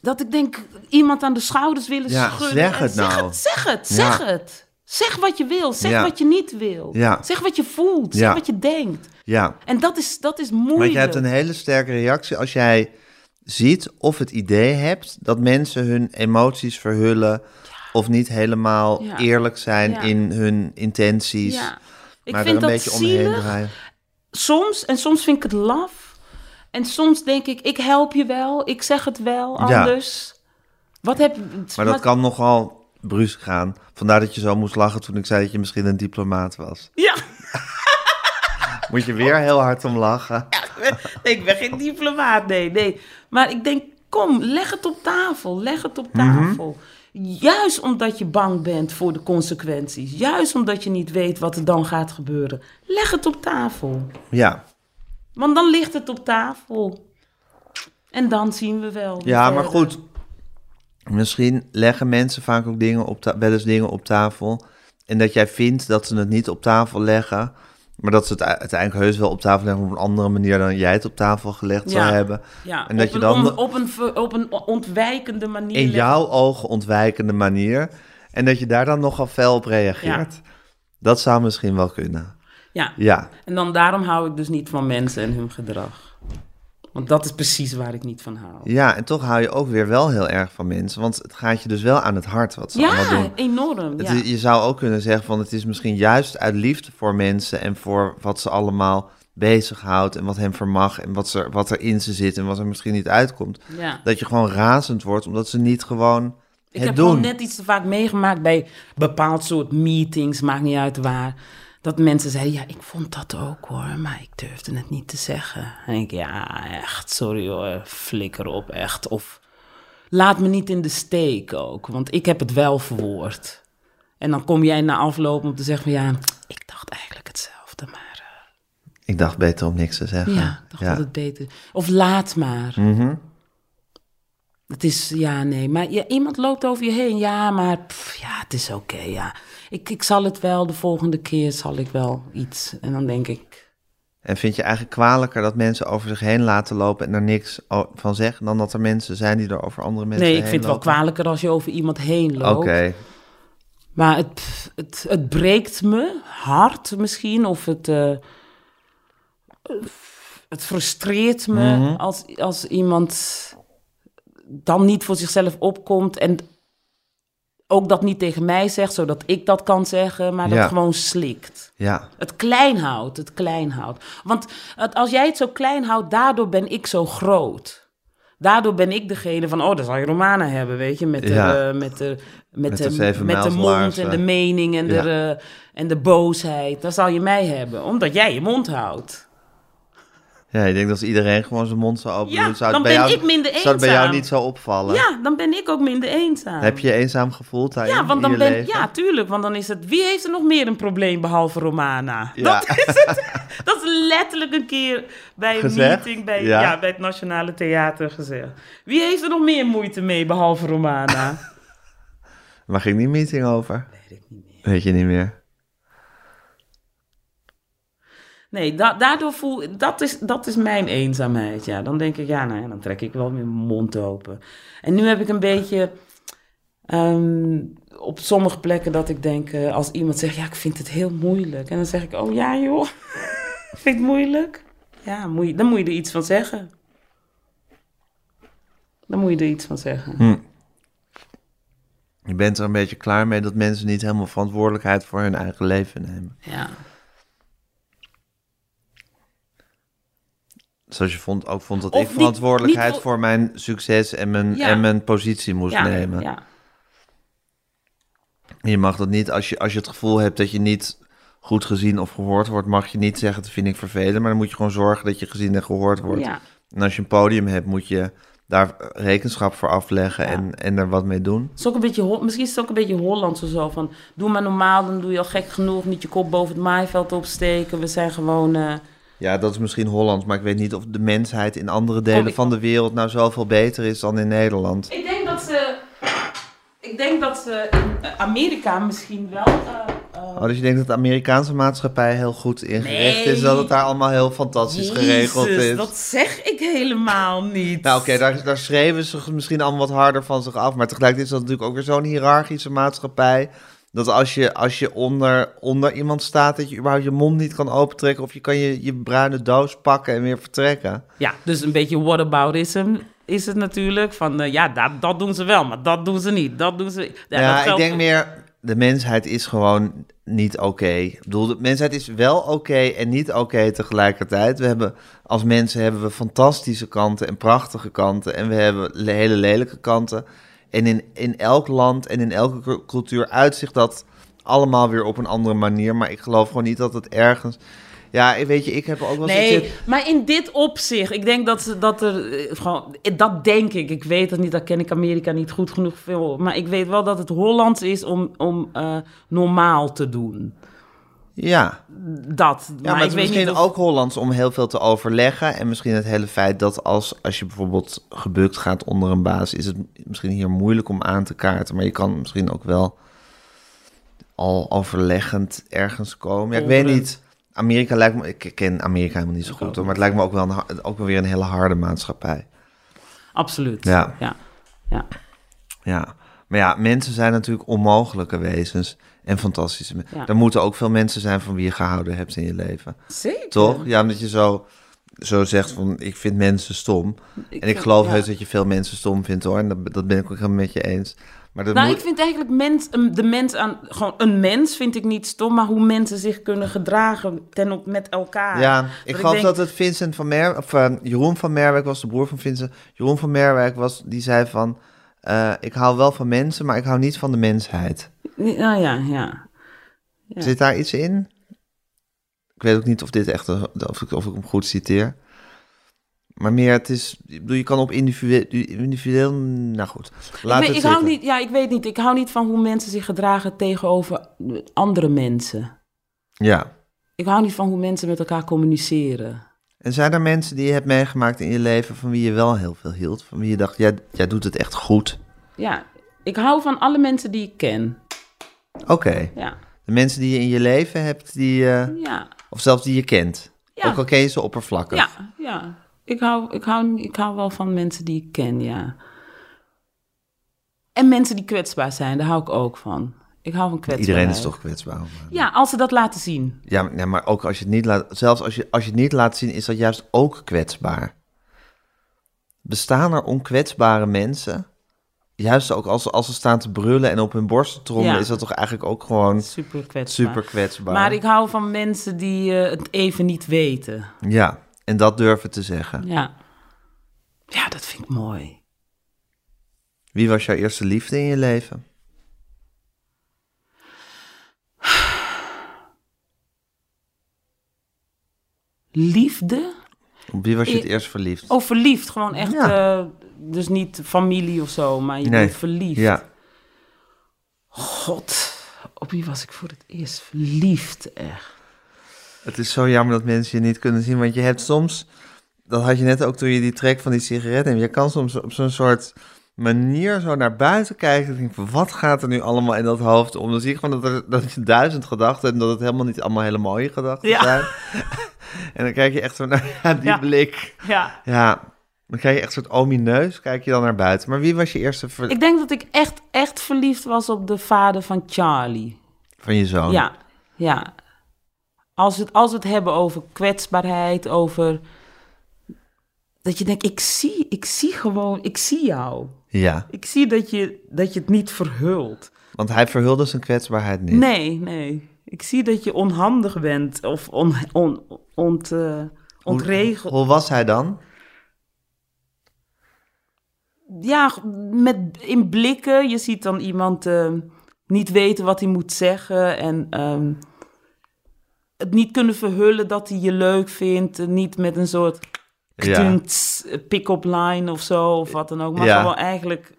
B: Dat ik denk, iemand aan de schouders willen
C: ja,
B: schudden.
C: Zeg het nou.
B: Zeg het, zeg het, zeg het. Zeg wat je wil, zeg wat je niet wil.
C: Ja.
B: Zeg wat je voelt, zeg wat je denkt.
C: Ja.
B: En dat is, dat is moeilijk.
C: Maar je hebt een hele sterke reactie als jij ziet of het idee hebt dat mensen hun emoties verhullen of niet helemaal eerlijk zijn in hun intenties. Ja.
B: Ik maar vind er een beetje omheen draaien. Soms, en soms vind ik het laf. En soms denk ik, ik help je wel, ik zeg het wel anders. Wat heb,
C: maar dat kan nogal bruus gaan. Vandaar dat je zo moest lachen toen ik zei dat je misschien een diplomaat was.
B: Ja.
C: Moet je weer heel hard om lachen.
B: Ja, ik ben geen diplomaat, nee, nee. Maar ik denk, kom, leg het op tafel, leg het op mhm. tafel. Juist omdat je bang bent voor de consequenties. Juist omdat je niet weet wat er dan gaat gebeuren. Leg het op tafel.
C: Ja.
B: Want dan ligt het op tafel. En dan zien we wel.
C: Ja, maar goed. Misschien leggen mensen vaak ook dingen op wel eens dingen op tafel. En dat jij vindt dat ze het niet op tafel leggen. Maar dat ze het uiteindelijk heus wel op tafel leggen op een andere manier dan jij het op tafel gelegd zou hebben.
B: Ja, en dat je dan op, een, op een ontwijkende manier.
C: In jouw ogen ontwijkende manier. En dat je daar dan nogal fel op reageert. Dat zou misschien wel kunnen.
B: Ja.
C: ja.
B: En dan daarom hou ik dus niet van mensen en hun gedrag. Want dat is precies waar ik niet van hou.
C: Ja, en toch hou je ook weer wel heel erg van mensen. Want het gaat je dus wel aan het hart wat ze allemaal
B: Ja,
C: doen.
B: enorm. Ja.
C: is- je zou ook kunnen zeggen van het is misschien juist uit liefde voor mensen en voor wat ze allemaal bezighoudt en wat hem vermag en wat, ze, wat er in ze zit en wat er misschien niet uitkomt.
B: ja.
C: Dat je gewoon razend wordt omdat ze niet gewoon
B: Ik
C: het
B: heb
C: doen.
B: gewoon net iets te vaak meegemaakt bij bepaald soort meetings, maakt niet uit waar. Dat mensen zeiden, ja, ik vond dat ook hoor, maar ik durfde het niet te zeggen. En ik, ja, echt, sorry hoor, flikker op, echt. Of laat me niet in de steek ook, want ik heb het wel verwoord. En dan kom jij na afloop om te zeggen van, ja, ik dacht eigenlijk hetzelfde, maar eh,
C: Ik dacht beter om niks te zeggen.
B: ja, ik dacht dat het beter. Of laat maar.
C: Mhm.
B: Het is, ja, nee. Maar ja, iemand loopt over je heen. Ja, maar pff, ja, het is oké, ja. Ik, ik zal het wel, de volgende keer zal ik wel iets. En dan denk ik,
C: En vind je eigenlijk kwalijker dat mensen over zich heen laten lopen en er niks van zeggen, dan dat er mensen zijn die er over andere mensen
B: nee, ik vind het wel kwalijker als je over iemand heen loopt.
C: Oké,
B: Maar het, het, het breekt me hard misschien, of het, eh, het frustreert me
C: Mhm.
B: als, als iemand dan niet voor zichzelf opkomt en ook dat niet tegen mij zegt, zodat ik dat kan zeggen, maar dat
C: Ja.
B: gewoon slikt.
C: ja.
B: Het klein houdt, het klein houdt. Want het, als jij het zo klein houdt, daardoor ben ik zo groot. Daardoor ben ik degene van, oh, dan zal je Romana hebben, weet je, met de,
C: Ja.
B: eh, met de, met
C: Met
B: de, met de mond en de mening en,
C: Ja.
B: de, eh, en de boosheid. Dan zal je mij hebben, omdat jij je mond houdt.
C: Ja, ik denk dat als iedereen gewoon zijn mond zou open
B: Ja,
C: zou
B: dan
C: het bij
B: ben
C: jou,
B: ik minder
C: zou het bij jou
B: eenzaam.
C: niet zo opvallen.
B: Ja, dan ben ik ook minder eenzaam.
C: Heb je je eenzaam gevoeld daarin
B: ja, want
C: in
B: dan
C: je
B: ben
C: leven?
B: ja, tuurlijk, want dan is het wie heeft er nog meer een probleem behalve Romana?
C: Ja.
B: Dat is het. Dat is letterlijk een keer bij een
C: Gezegd?
B: meeting bij,
C: Ja.
B: ja. bij het Nationale Theater gezegd. Wie heeft er nog meer moeite mee behalve Romana?
C: Waar ging die meeting over?
B: Weet ik niet meer.
C: Weet je niet meer.
B: Nee, da- daardoor voel dat is, dat is mijn eenzaamheid. Ja, dan denk ik, ja, nou ja, dan trek ik wel mijn mond open. En nu heb ik een beetje ehm, op sommige plekken dat ik denk, eh, als iemand zegt, ja, ik vind het heel moeilijk. En dan zeg ik, oh ja, joh, vind het moeilijk? Ja, moet je, dan moet je er iets van zeggen. Dan moet je er iets van zeggen.
C: Hm. Je bent er een beetje klaar mee dat mensen niet helemaal verantwoordelijkheid voor hun eigen leven nemen.
B: Ja.
C: Zoals je vond, ook vond dat
B: Of
C: ik
B: niet-
C: verantwoordelijkheid
B: niet-
C: voor mijn succes en mijn,
B: Ja.
C: en mijn positie moest
B: Ja,
C: nemen.
B: ja.
C: Je mag dat niet, als je, als je het gevoel hebt dat je niet goed gezien of gehoord wordt, mag je niet zeggen, dat vind ik vervelend. Maar dan moet je gewoon zorgen dat je gezien en gehoord wordt.
B: ja.
C: En als je een podium hebt, moet je daar rekenschap voor afleggen
B: Ja.
C: en, en er wat mee doen.
B: Het is ook een beetje, misschien is het ook een beetje Hollands of zo. Van, doe maar normaal, dan doe je al gek genoeg. Niet je kop boven het maaiveld opsteken. We zijn gewoon... eh,
C: Ja, dat is misschien Hollands, maar ik weet niet of de mensheid in andere delen
B: Oh,
C: van de wereld nou zoveel beter is dan in Nederland.
B: Ik denk dat ze... Ik denk dat ze in Amerika misschien wel... eh, eh,
C: Oh, dus je denkt dat de Amerikaanse maatschappij heel goed ingericht is, dat het daar allemaal heel fantastisch geregeld is.
B: dat zeg ik helemaal niet.
C: Nou oké, daar, daar schreven ze misschien allemaal wat harder van zich af. Maar tegelijkertijd is dat natuurlijk ook weer zo'n hiërarchische maatschappij. Dat als je, als je onder, onder iemand staat, dat je überhaupt je mond niet kan opentrekken. Of je kan je, je bruine doos pakken en weer vertrekken.
B: Ja, dus een beetje whataboutism is het natuurlijk. Van, eh, ja, dat, dat doen ze wel, maar dat doen ze niet. Dat doen ze... Ja,
C: ik denk meer, de mensheid is gewoon niet oké. Ik bedoel, de mensheid is wel oké en niet oké tegelijkertijd. We hebben, als mensen hebben we fantastische kanten en prachtige kanten. En we hebben le- hele lelijke kanten. En in, in elk land en in elke cu- cultuur uitzicht dat allemaal weer op een andere manier. Maar ik geloof gewoon niet dat het ergens... Ja, weet je, ik heb ook wel.
B: Nee,
C: dat
B: maar in dit opzicht, ik denk dat, ze- dat er eh, gewoon, dat denk ik. Ik weet het niet, daar ken ik Amerika niet goed genoeg veel. Maar ik weet wel dat het Hollands is om, om eh, normaal te doen.
C: Ja,
B: Dat.
C: Ja, maar,
B: ik weet
C: misschien
B: niet of-
C: ook Hollands om heel veel te overleggen. En misschien het hele feit dat als, als je bijvoorbeeld gebukt gaat onder een baas, is het misschien hier moeilijk om aan te kaarten. Maar je kan misschien ook wel al overleggend ergens komen. Ja, ik weet niet. Amerika lijkt me, ik ken Amerika helemaal niet zo goed hoor, maar het lijkt me ook wel, een, ook wel weer een hele harde maatschappij.
B: Absoluut.
C: Ja.
B: ja. ja.
C: Ja, maar ja, mensen zijn natuurlijk onmogelijke wezens en fantastische mensen.
B: Ja.
C: Er moeten ook veel mensen zijn van wie je gehouden hebt in je leven.
B: Zeker.
C: Toch? Ja, omdat je zo... zo zegt van ik vind mensen stom.
B: Ik
C: en ik geloof
B: ja.
C: heus dat je veel mensen stom vindt hoor. En dat, dat ben ik ook helemaal met je eens. Maar dat
B: Nou,
C: moet...
B: ik vind eigenlijk mens, de mens aan, gewoon een mens vind ik niet stom, maar hoe mensen zich kunnen gedragen ten op, met elkaar.
C: Ja, ik
B: ik
C: geloof
B: denk-
C: dat het Vincent van Mer, of eh, Jeroen van Merwijk was de broer van Vincent. Jeroen van Merwijk was, die zei van, eh, ik hou wel van mensen, maar ik hou niet van de mensheid.
B: Nou ja, ja. Ja.
C: Zit daar iets in? Ik weet ook niet of dit echt, of ik, of ik hem goed citeer. Maar meer, het is, ik bedoel, je kan op individueel, individueel nou goed, laat
B: ik,
C: het
B: weet, ik hou niet, ja, ik weet niet. Ik hou niet van hoe mensen zich gedragen tegenover andere mensen.
C: Ja.
B: Ik hou niet van hoe mensen met elkaar communiceren.
C: En zijn er mensen die je hebt meegemaakt in je leven van wie je wel heel veel hield? Van wie je dacht, jij, jij doet het echt goed?
B: Ja, ik hou van alle mensen die ik ken.
C: Oké.
B: Ja,
C: De mensen die je in je leven hebt, die, eh,
B: ja,
C: of zelfs die je kent.
B: Ja.
C: Ook al ken je ze oppervlakkig.
B: ja, ja. Ik hou, ik, hou, ik hou wel van mensen die ik ken, ja. En mensen die kwetsbaar zijn, daar hou ik ook van. Ik hou van kwetsbaarheid.
C: Iedereen is toch kwetsbaar. maar-
B: Ja, als ze dat laten zien.
C: Ja, maar, ja, maar ook als je het niet laat, zelfs als je, als je het niet laat zien, is dat juist ook kwetsbaar. Bestaan er onkwetsbare mensen? Juist ook als, als ze staan te brullen en op hun borst te trommelen,
B: Ja.
C: is dat toch eigenlijk ook gewoon
B: Super kwetsbaar.
C: super kwetsbaar.
B: Maar ik hou van mensen die eh, het even niet weten.
C: Ja, en dat durven te zeggen.
B: Ja. Ja, dat vind ik mooi.
C: Wie was jouw eerste liefde in je leven?
B: Liefde?
C: Op wie was je het eerst verliefd?
B: Oh, verliefd. Gewoon echt,
C: Ja.
B: eh, dus niet familie of zo, maar je
C: Nee.
B: bent verliefd.
C: Ja,
B: God, op wie was ik voor het eerst verliefd, echt?
C: het is zo jammer dat mensen je niet kunnen zien, want je hebt soms, dat had je net ook toen je die trek van die sigaret neemt, je kan soms op zo'n soort manier zo naar buiten kijken en denk van wat gaat er nu allemaal in dat hoofd om? Dan zie je gewoon dat, er, dat je duizend gedachten hebt en dat het helemaal niet allemaal hele mooie gedachten
B: Ja.
C: zijn. en dan kijk je echt zo naar ja, die
B: Ja.
C: blik.
B: Ja.
C: Ja, dan krijg je echt een soort omineus, kijk je dan naar buiten. Maar wie was je eerste ver-
B: Ik denk dat ik echt, echt verliefd was op de vader van Charlie.
C: van je zoon?
B: Ja, ja. Als we, het, als we het hebben over kwetsbaarheid, over... Dat je denkt, ik zie, ik zie gewoon, ik zie jou.
C: Ja,
B: Ik zie dat je, dat je het niet verhult.
C: want hij verhulde zijn kwetsbaarheid niet.
B: Nee, nee. Ik zie dat je onhandig bent of on, on, ont, ontregeld.
C: Hoe, hoe was hij dan?
B: Ja, met, in blikken. Je ziet dan iemand eh, niet weten wat hij moet zeggen. En ehm, het niet kunnen verhullen dat hij je leuk vindt. eh, Niet met een soort pick-up line of zo. Of wat dan ook. Maar
C: Ja.
B: gewoon eigenlijk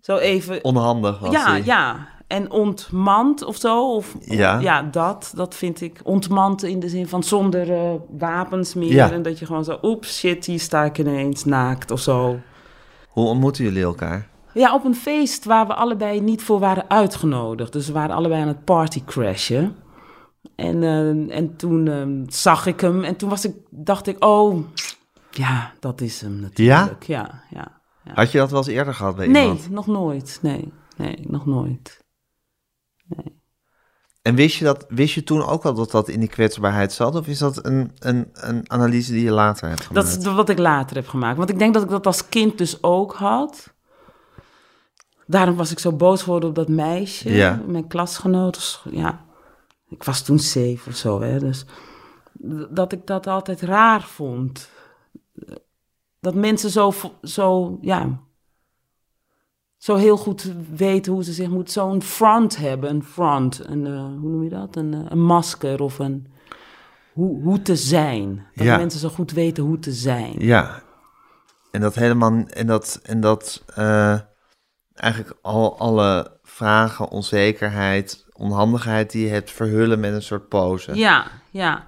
B: zo even...
C: Onhandig was
B: ja, ja. En ontmand of zo. Of,
C: Ja.
B: ja, dat. Dat vind ik. Ontmand in de zin van zonder eh, wapens meer.
C: Ja.
B: En dat je gewoon zo... Oeps, shit, hier sta ik ineens naakt of zo.
C: Hoe ontmoeten jullie elkaar?
B: Ja, op een feest waar we allebei niet voor waren uitgenodigd. Dus we waren allebei aan het partycrashen. En, eh, en toen eh, zag ik hem en toen was ik, dacht ik, oh, ja, dat is hem natuurlijk. Ja, ja. ja.
C: Had je dat wel eens eerder gehad bij
B: Nee,
C: iemand?
B: nog nooit. Nee, nee, nog nooit.
C: En wist je, dat, wist je toen ook al dat dat in die kwetsbaarheid zat? Of is dat een, een, een analyse die je later hebt
B: Dat
C: gemaakt?
B: is wat ik later heb gemaakt. Want ik denk dat ik dat als kind dus ook had. Daarom was ik zo boos geworden op dat meisje,
C: Ja.
B: mijn klasgenoot. Dus, ja, ik was toen zeven of zo, hè. Dus dat ik dat altijd raar vond. Dat mensen zo, zo ja, zo heel goed weten hoe ze zich moeten... Zo'n front hebben, een front. Een, eh, hoe noem je dat? Een, eh, een masker of een... Hoe, hoe te zijn. Dat
C: Ja.
B: mensen zo goed weten hoe te zijn.
C: Ja. En dat helemaal... En dat, en dat eh, eigenlijk al alle vragen, onzekerheid, onhandigheid die je hebt verhullen met een soort pose.
B: Ja, ja.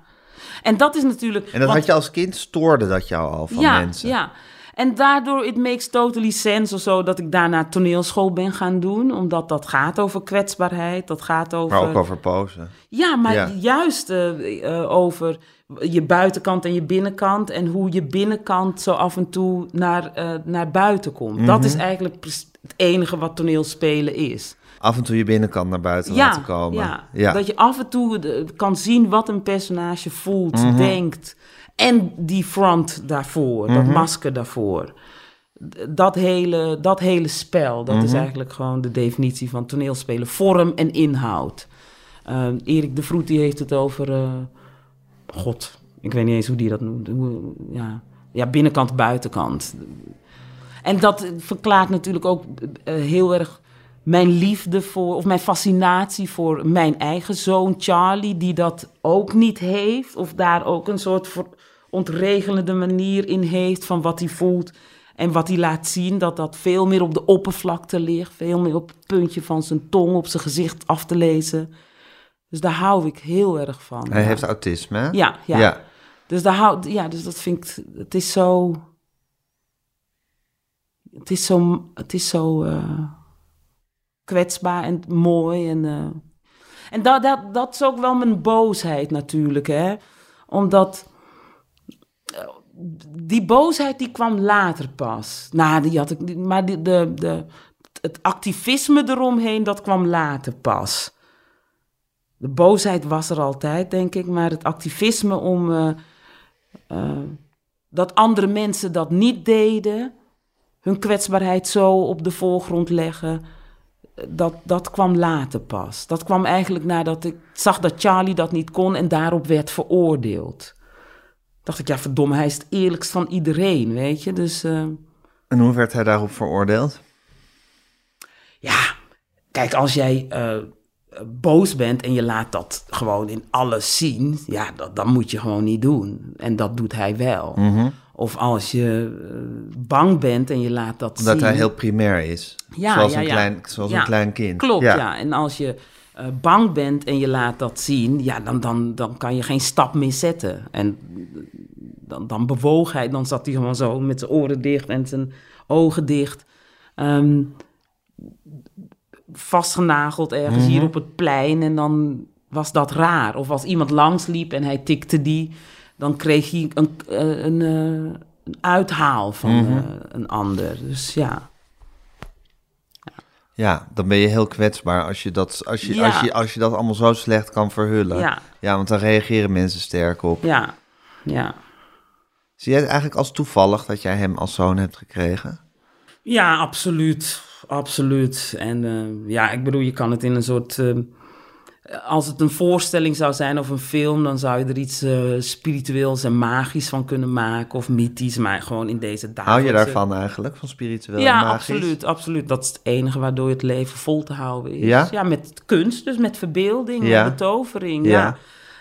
B: En dat is natuurlijk...
C: En dat
B: want-
C: had je als kind, stoorde dat jou al van
B: ja,
C: mensen?
B: Ja, en daardoor, it makes totally sense of zo, dat ik daarna toneelschool ben gaan doen. Omdat dat gaat over kwetsbaarheid, dat gaat over...
C: Maar ook over pose.
B: Ja, maar
C: Ja.
B: juist eh, eh, over je buitenkant en je binnenkant. En hoe je binnenkant zo af en toe naar, eh, naar buiten komt. Dat
C: Mhm.
B: is eigenlijk het enige wat toneelspelen is.
C: Af en toe je binnenkant naar buiten laten komen.
B: Ja, dat je af en toe de- kan zien wat een personage voelt,
C: Mhm.
B: denkt. En die front daarvoor, dat
C: Mhm.
B: masker daarvoor. Dat hele, dat hele spel, dat is
C: Mhm.
B: eigenlijk gewoon de definitie van toneelspelen. Vorm en inhoud. Uh, Erik de Vroet die heeft het over... eh, God, ik weet niet eens hoe die dat noemt. Ja, ja binnenkant, buitenkant. En dat verklaart natuurlijk ook eh, heel erg mijn liefde voor, of mijn fascinatie voor mijn eigen zoon Charlie, die dat ook niet heeft, of daar ook een soort ontregelende manier in heeft van wat hij voelt en wat hij laat zien, dat dat veel meer op de oppervlakte ligt, veel meer op het puntje van zijn tong, op zijn gezicht af te lezen. Dus daar hou ik heel erg van.
C: Hij
B: Ja.
C: heeft autisme, hè?
B: Ja, ja.
C: ja.
B: Dus, daar hou, ja, dus dat vind ik, het is zo, het is zo, het is zo eh, kwetsbaar en mooi. En, eh, en dat, dat, dat is ook wel mijn boosheid natuurlijk, hè. Omdat eh, die boosheid die kwam later pas. Nou, die had ik, maar de, de, het activisme eromheen, dat kwam later pas. De boosheid was er altijd, denk ik, maar het activisme om eh, dat andere mensen dat niet deden, hun kwetsbaarheid zo op de voorgrond leggen, dat, dat kwam later pas. Dat kwam eigenlijk nadat ik zag dat Charlie dat niet kon en daarop werd veroordeeld. Dacht ik, ja, verdomme, hij is het eerlijkst van iedereen, weet je. Dus eh,
C: En hoe werd hij daarop veroordeeld?
B: ja, kijk, als jij eh, boos bent en je laat dat gewoon in alles zien, ja, dat, dat moet je gewoon niet doen. En dat doet hij wel.
C: Mhm.
B: Of als je eh, bang bent en je laat dat
C: Omdat
B: zien.
C: hij heel primair is.
B: Ja,
C: zoals
B: ja,
C: een,
B: ja.
C: Klein, zoals een klein kind.
B: Klopt, ja. En als je eh, bang bent en je laat dat zien, ja, dan, dan, dan kan je geen stap meer zetten. En dan, dan bewoog hij, dan zat hij gewoon zo met zijn oren dicht en zijn ogen dicht. Ehm, vastgenageld ergens
C: Mhm.
B: hier op het plein. En dan was dat raar. Of als iemand langsliep en hij tikte die, dan kreeg hij een, eh, een, eh, een uithaal van
C: Mhm.
B: eh, een ander. Dus ja.
C: Ja, dan ben je heel kwetsbaar als je dat, als je,
B: Ja.
C: als je, als je dat allemaal zo slecht kan verhullen.
B: Ja,
C: Ja, want dan reageren mensen sterk op.
B: ja, ja.
C: Zie jij het eigenlijk als toevallig dat jij hem als zoon hebt gekregen?
B: Ja, absoluut. Absoluut. En ja, ik bedoel, je kan het in een soort. Als het een voorstelling zou zijn of een film, dan zou je er iets eh, spiritueels en magisch van kunnen maken. Of mythisch, maar gewoon in deze dagen.
C: Hou je daarvan eigenlijk, van spiritueel
B: Ja,
C: en magisch?
B: absoluut, absoluut. Dat is het enige waardoor je het leven vol te houden is.
C: Ja?
B: met kunst, dus met verbeelding
C: Ja.
B: en betovering. Ja.
C: Ja.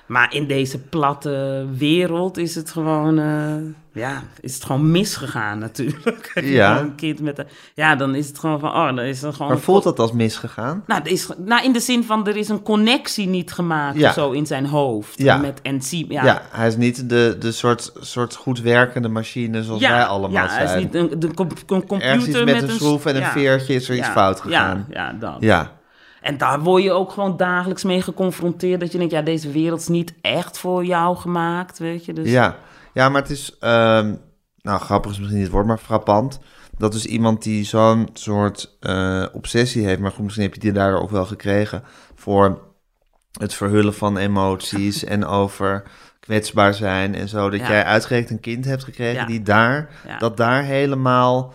B: Maar in deze platte wereld is het gewoon, eh, ja, is het gewoon misgegaan natuurlijk.
C: Ja.
B: een kind met een, ja, dan is het gewoon van, oh, dan is er gewoon.
C: Maar voelt dat als misgegaan?
B: Nou, is, nou, in de zin van, er is een connectie niet gemaakt
C: Ja.
B: of zo in zijn hoofd.
C: Ja.
B: Met enzym,
C: Ja.
B: ja.
C: hij is niet de, de soort, soort goed werkende machine zoals wij allemaal
B: ja,
C: zijn.
B: hij is niet een, de computer
C: met, een schroef en een
B: ja.
C: veertje is er iets
B: Ja,
C: fout gegaan.
B: Ja, ja, dat.
C: Ja.
B: En daar word je ook gewoon dagelijks mee geconfronteerd. Dat je denkt, ja, deze wereld is niet echt voor jou gemaakt, weet je. Dus,
C: Ja. ja, maar het is, ehm, nou grappig is misschien niet het woord, maar frappant. Dat is iemand die zo'n soort eh, obsessie heeft, maar goed, misschien heb je die daar ook wel gekregen, voor het verhullen van emoties en over kwetsbaar zijn en zo. Dat
B: Ja.
C: jij uitgerekend een kind hebt gekregen
B: Ja.
C: die daar,
B: Ja.
C: dat daar helemaal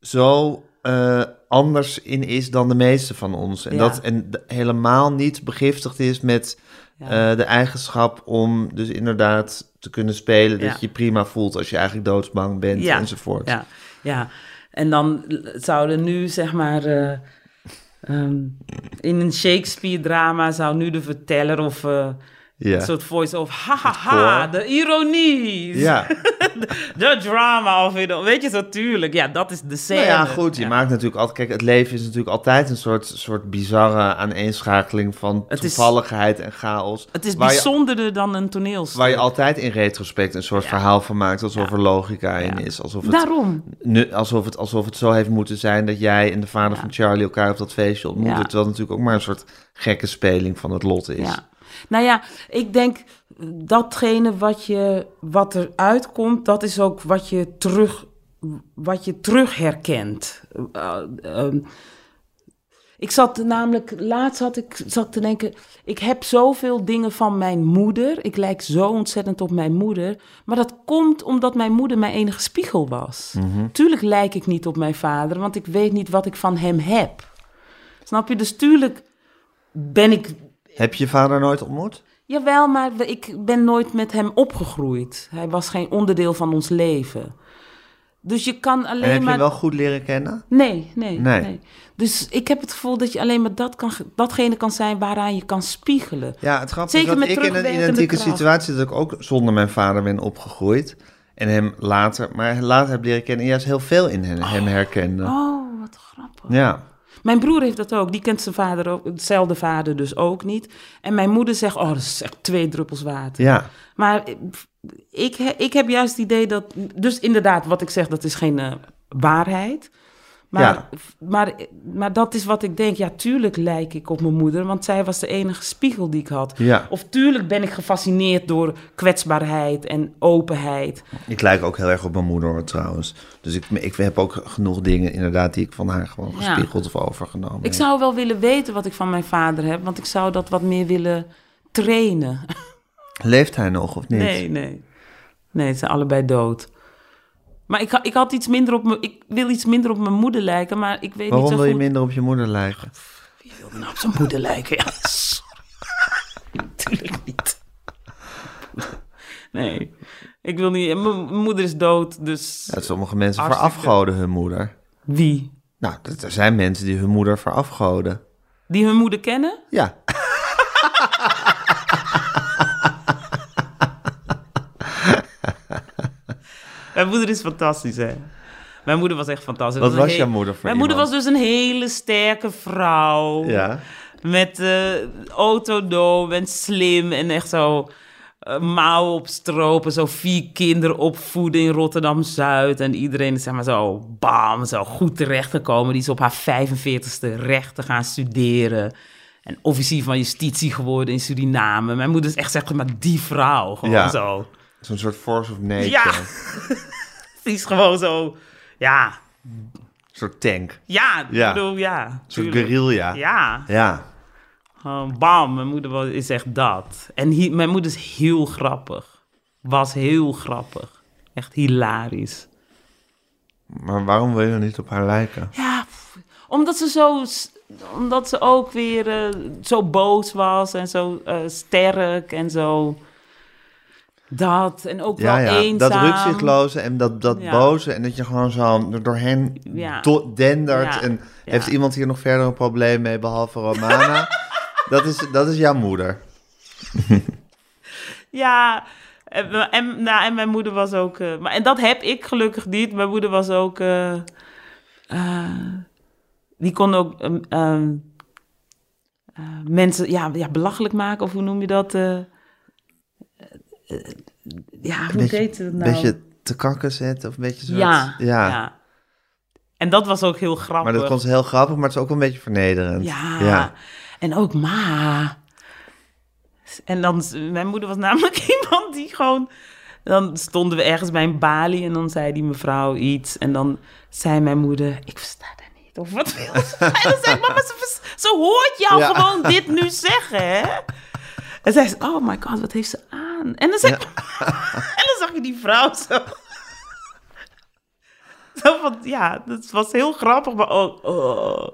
C: zo eh, anders in is dan de meeste van ons. En
B: Ja.
C: dat en helemaal niet begiftigd is met
B: Ja.
C: eh, de eigenschap om dus inderdaad te kunnen spelen dat
B: Ja.
C: je prima voelt als je eigenlijk doodsbang bent
B: Ja.
C: enzovoort.
B: ja, ja. En dan zouden nu, zeg maar... eh, ehm, in een Shakespeare-drama zou nu de verteller of... eh,
C: Ja.
B: Een soort voice-over, hahaha, de ironie,
C: Ja.
B: de drama of weet- weet je zo, tuurlijk. Ja, dat is de scène.
C: Nou ja, goed, je
B: Ja.
C: maakt natuurlijk altijd... Kijk, het leven is natuurlijk altijd een soort, soort bizarre aaneenschakeling van
B: Het is-
C: toevalligheid en chaos.
B: Het is
C: je,
B: bijzonderder dan een toneelstuk.
C: waar je altijd in retrospect een soort
B: Ja.
C: verhaal van maakt, alsof er logica in is. Alsof het,
B: Daarom.
C: nu, alsof, het, alsof het zo heeft moeten zijn dat jij en de vader van Charlie elkaar op dat feestje ontmoeten. Terwijl het natuurlijk ook maar een soort gekke speling van het lot is.
B: Ja. Nou ja, ik denk datgene wat, je, wat er uitkomt, dat is ook wat je terug, wat je terug herkent. Uh, um, Ik zat namelijk, laatst had ik zat te denken, ik heb zoveel dingen van mijn moeder. Ik lijk zo ontzettend op mijn moeder. Maar dat komt omdat mijn moeder mijn enige spiegel was. Tuurlijk lijk ik niet op mijn vader, want ik weet niet wat ik van hem heb. Snap je? Dus tuurlijk ben ik
C: Heb je vader nooit ontmoet?
B: Jawel, maar ik ben nooit met hem opgegroeid. Hij was geen onderdeel van ons leven. Dus je kan
C: En
B: alleen
C: heb
B: maar...
C: je wel goed leren kennen?
B: Nee, nee,
C: Nee.
B: nee, Dus ik heb het gevoel dat je alleen maar dat kan, ge- datgene kan zijn waaraan je kan spiegelen.
C: Ja, het grappige
B: Zeker
C: is dat ik in een identieke
B: kracht.
C: situatie dat ik ook zonder mijn vader ben opgegroeid. En hem later, maar later heb leren kennen en juist heel veel in hem, hem herkende.
B: Oh, wat grappig.
C: Ja,
B: Mijn broer heeft dat ook. Die kent zijn vader ook, hetzelfde vader dus ook niet. En mijn moeder zegt, oh, dat is echt twee druppels water.
C: ja.
B: Maar ik, ik heb juist het idee dat... Dus inderdaad, wat ik zeg, dat is geen eh, waarheid. Maar,
C: Ja.
B: maar, maar dat is wat ik denk. Ja, tuurlijk lijk ik op mijn moeder, want zij was de enige spiegel die ik had.
C: Ja.
B: Of tuurlijk ben ik gefascineerd door kwetsbaarheid en openheid.
C: Ik lijk ook heel erg op mijn moeder trouwens. Dus ik, ik heb ook genoeg dingen inderdaad die ik van haar gewoon
B: Ja.
C: gespiegeld of overgenomen
B: Ik
C: heb.
B: zou wel willen weten wat ik van mijn vader heb, want ik zou dat wat meer willen trainen.
C: Leeft hij nog of niet?
B: Nee, nee. Nee, ze zijn allebei dood. Maar ik, ik had iets minder op me, ik wil iets minder op mijn moeder lijken, maar ik weet
C: Waarom
B: niet zo
C: wil je
B: goed.
C: minder op je moeder lijken?
B: Wie wil nou op zijn moeder lijken? Ja, sorry. Natuurlijk niet. Nee, ik wil niet. Mijn mijn moeder is dood, dus
C: Ja, sommige mensen
B: Hartstikke.
C: verafgoden hun moeder.
B: wie?
C: Nou, dat- er zijn mensen die hun moeder verafgoden.
B: Die hun moeder kennen?
C: Ja,
B: Mijn moeder is fantastisch, hè? Mijn moeder was echt fantastisch.
C: Wat was
B: he-
C: jouw moeder voor
B: Mijn moeder was dus een hele sterke vrouw.
C: ja.
B: Met eh autonoom en slim en echt zo uh, mouwen op stropen. Zo vier kinderen opvoeden in Rotterdam-Zuid. En iedereen is zeg maar zo bam, zo goed terechtgekomen. Die is op haar 45ste recht te gaan studeren. En officier van justitie geworden in Suriname. Mijn moeder is echt zeg maar die vrouw. Gewoon
C: Ja.
B: zo.
C: Zo'n soort force of nature.
B: Ja. Die is gewoon zo, ja,
C: Een soort tank.
B: ja,
C: Ja.
B: ik bedoel, ja.
C: Een soort guerrilla.
B: Ja,
C: Ja.
B: bam, mijn moeder was- is echt dat. En hi- mijn moeder is heel grappig. Was heel grappig. Echt hilarisch.
C: Maar waarom wil je niet op haar lijken?
B: Ja, pff, omdat ze zo, omdat ze ook weer eh, zo boos was en zo eh, sterk en zo dat. En ook
C: Ja,
B: wel
C: ja.
B: eenzaam.
C: Dat rukzichtloze en dat, dat
B: Ja.
C: boze. En dat je gewoon zo doorheen dendert. En heeft iemand hier nog verder een probleem mee, behalve Romana? dat, is, dat is jouw moeder.
B: Ja, en, nou, en mijn moeder was ook... eh, maar, en dat heb ik gelukkig niet. Mijn moeder was ook... eh, eh, die kon ook ehm, ehm, eh, mensen ja, ja, belachelijk maken, of hoe noem je dat? Eh, ja, hoe
C: Beetje-
B: heet het
C: Een
B: nou?
C: beetje te kakken zetten of een beetje zo.
B: ja,
C: ja.
B: ja. En dat was ook heel grappig.
C: Maar dat kon ze heel grappig, maar het is ook wel een beetje vernederend.
B: Ja.
C: Ja.
B: En ook ma. En dan, mijn moeder was namelijk iemand die gewoon. Dan stonden we ergens bij een balie en dan zei die mevrouw iets. En dan zei mijn moeder: Ik versta dat niet. Of wat wil ze? En dan zei ik: Mama, ze, hoort jou
C: Ja.
B: gewoon dit nu zeggen, hè? En zei ze: Oh my god, wat heeft ze aan? En dan, zei ik- en dan zag je die vrouw zo. Zo van, ja, dat was heel grappig, maar ook... Oh.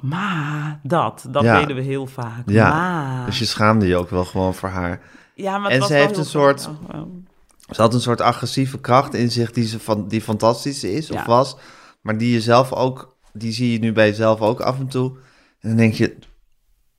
B: Ma, dat. Dat
C: Ja.
B: deden we heel vaak.
C: Ja, dus je schaamde je ook wel gewoon voor haar.
B: ja, maar
C: en ze heeft een soort-
B: grappig. Oh, oh.
C: Ze had een soort agressieve kracht in zich die, ze van, die fantastisch is of was. Maar die je zelf ook, die zie je nu bij jezelf ook af en toe. En dan denk je,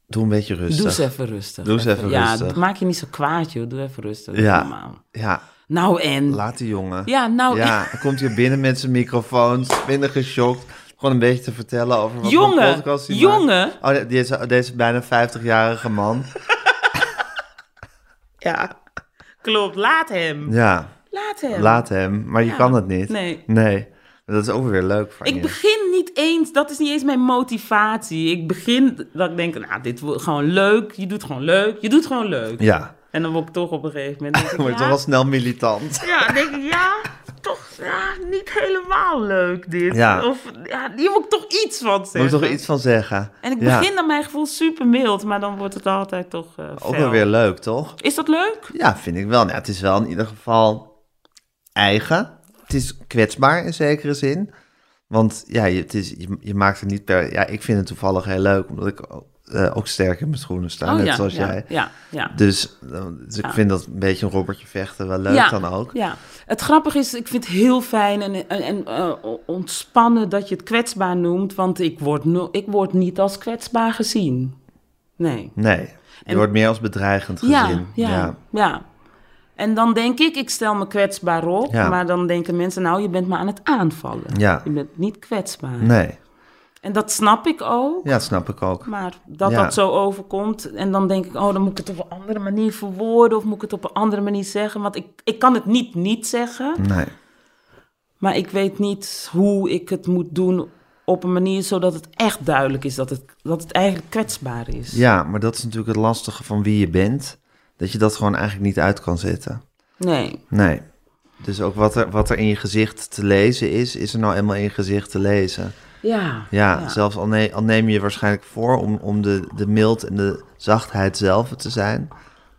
C: doe een beetje rustig.
B: Doe eens even rustig.
C: Doe eens even
B: ja,
C: rustig.
B: maak je niet zo kwaad, joh. Doe even rustig.
C: Ja.
B: Normaal.
C: Ja,
B: Nou en?
C: laat die jongen.
B: Ja, nou
C: Ja, hij komt hier binnen met zijn microfoons, binnen geschokt. Gewoon een beetje te vertellen over wat voor
B: Jongen,
C: podcast hij
B: jongen.
C: maakt. Oh, deze, deze bijna 50-jarige man.
B: Ja, klopt. Laat hem.
C: Ja,
B: Laat hem.
C: laat hem. Maar je kan het niet.
B: Nee.
C: Nee. Dat is ook weer leuk van
B: Ik
C: je.
B: begin niet eens, dat is niet eens mijn motivatie. Ik begin dat ik denk, nou, dit wordt gewoon leuk. Je doet gewoon leuk. Je doet gewoon leuk.
C: Ja,
B: En dan word ik toch op een gegeven moment. Denk ik,
C: word je
B: ja,
C: toch wel snel militant.
B: Ja, dan denk ik, ja, toch, ja, niet helemaal leuk, dit.
C: Ja.
B: Of ja, hier moet ik toch iets van zeggen.
C: Moet toch iets van zeggen?
B: En ik begin naar mijn gevoel super mild, maar dan wordt het altijd toch eh
C: Ook wel weer leuk, toch?
B: Is dat leuk?
C: Ja, vind ik wel. Nou, het is wel in ieder geval eigen. Het is kwetsbaar in zekere zin. Want ja, je, het is, je, je maakt er niet per... Ja, ik vind het toevallig heel leuk, omdat ik eh, ook sterk in mijn schoenen sta, net
B: Oh ja,
C: zoals
B: ja,
C: jij.
B: Ja, ja.
C: Dus, eh, dus ik vind dat een beetje een robbertje vechten wel leuk
B: ja,
C: dan ook.
B: Ja, het grappige is, ik vind het heel fijn en, en, en eh, ontspannen dat je het kwetsbaar noemt, want ik word, no ik word niet als kwetsbaar gezien. Nee.
C: Nee, je
B: En-
C: wordt meer als bedreigend gezien.
B: Ja, ja, ja, En dan denk ik, ik stel me kwetsbaar op,
C: Ja.
B: maar dan denken mensen, nou, je bent me aan het aanvallen.
C: Ja.
B: Je bent niet kwetsbaar.
C: Nee,
B: En dat snap ik ook.
C: ja, dat snap ik ook.
B: Maar dat
C: Ja.
B: dat zo overkomt. En dan denk ik, oh, dan moet ik het op een andere manier verwoorden. Of moet ik het op een andere manier zeggen. Want ik, ik kan het niet niet zeggen.
C: Nee.
B: Maar ik weet niet hoe ik het moet doen op een manier zodat het echt duidelijk is dat het, dat het eigenlijk kwetsbaar is.
C: Ja, maar dat is natuurlijk het lastige van wie je bent. Dat je dat gewoon eigenlijk niet uit kan zetten.
B: Nee.
C: Nee. Dus ook wat er, wat er in je gezicht te lezen is, is er nou eenmaal in je gezicht te lezen.
B: Ja.
C: Ja, zelfs al, ne- al neem je je waarschijnlijk voor om, om de, de mild en de zachtheid zelf te zijn.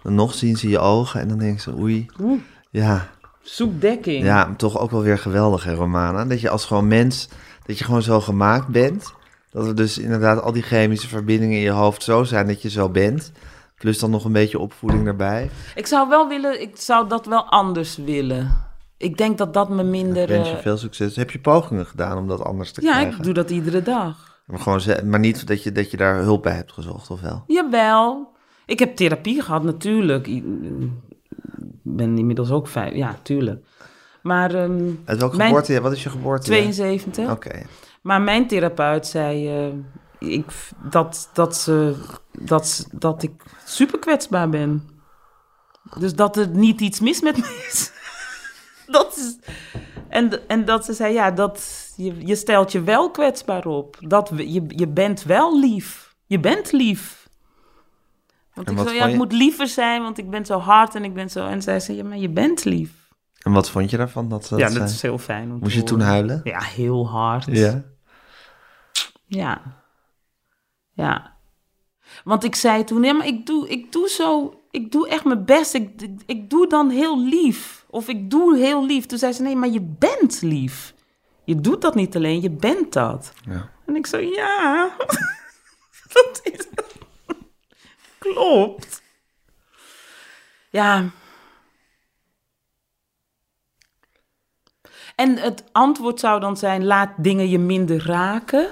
C: Dan nog zien ze je ogen en dan denken ze, oei.
B: Oeh,
C: Ja,
B: zoek dekking.
C: ja, toch ook wel weer geweldig, hè, Romana? Dat je als gewoon mens, dat je gewoon zo gemaakt bent. Dat er dus inderdaad al die chemische verbindingen in je hoofd zo zijn dat je zo bent. Plus dan nog een beetje opvoeding daarbij.
B: Ik zou wel willen, ik zou dat wel anders willen. Ik denk dat dat me minder...
C: Ik wens je
B: eh,
C: veel succes. Heb je pogingen gedaan om dat anders te
B: ja,
C: krijgen?
B: ik doe dat iedere dag.
C: Maar, gewoon, maar niet dat je, dat je daar hulp bij hebt gezocht, of wel?
B: Jawel. Ik heb therapie gehad, natuurlijk. Ik ben inmiddels ook vijf. Ja, tuurlijk. Maar ehm,
C: Uit welke
B: Mijn-
C: geboorte? Wat is je geboorte?
B: 72.
C: Oké.
B: Maar mijn therapeut zei eh, ik, dat, dat, ze, dat, ze- dat ik super kwetsbaar ben. Dus dat er niet iets mis met me is. dat is en, en dat ze zei, ja, dat, je, je stelt je wel kwetsbaar op. Dat, we- je, je bent wel lief. Je bent lief. Want
C: En
B: ik zo, ja, ik
C: je-
B: moet liever zijn, want ik ben zo hard en ik ben zo... En zij zei, ja, maar je bent lief.
C: En wat vond je daarvan? Dat, dat
B: ja,
C: zei?
B: dat is heel fijn.
C: Moest je toen huilen?
B: Ja, heel hard.
C: Ja.
B: Ja. Ja. Want ik zei toen, ja, maar ik doe, ik doe zo, ik doe echt mijn best. Ik, ik, ik doe dan heel lief. Of ik doe heel lief. Toen zei ze, nee, maar je bent lief. Je doet dat niet alleen, je bent dat.
C: Ja.
B: En ik zo, ja, dat is Klopt. Ja. En het antwoord zou dan zijn: laat dingen je minder raken.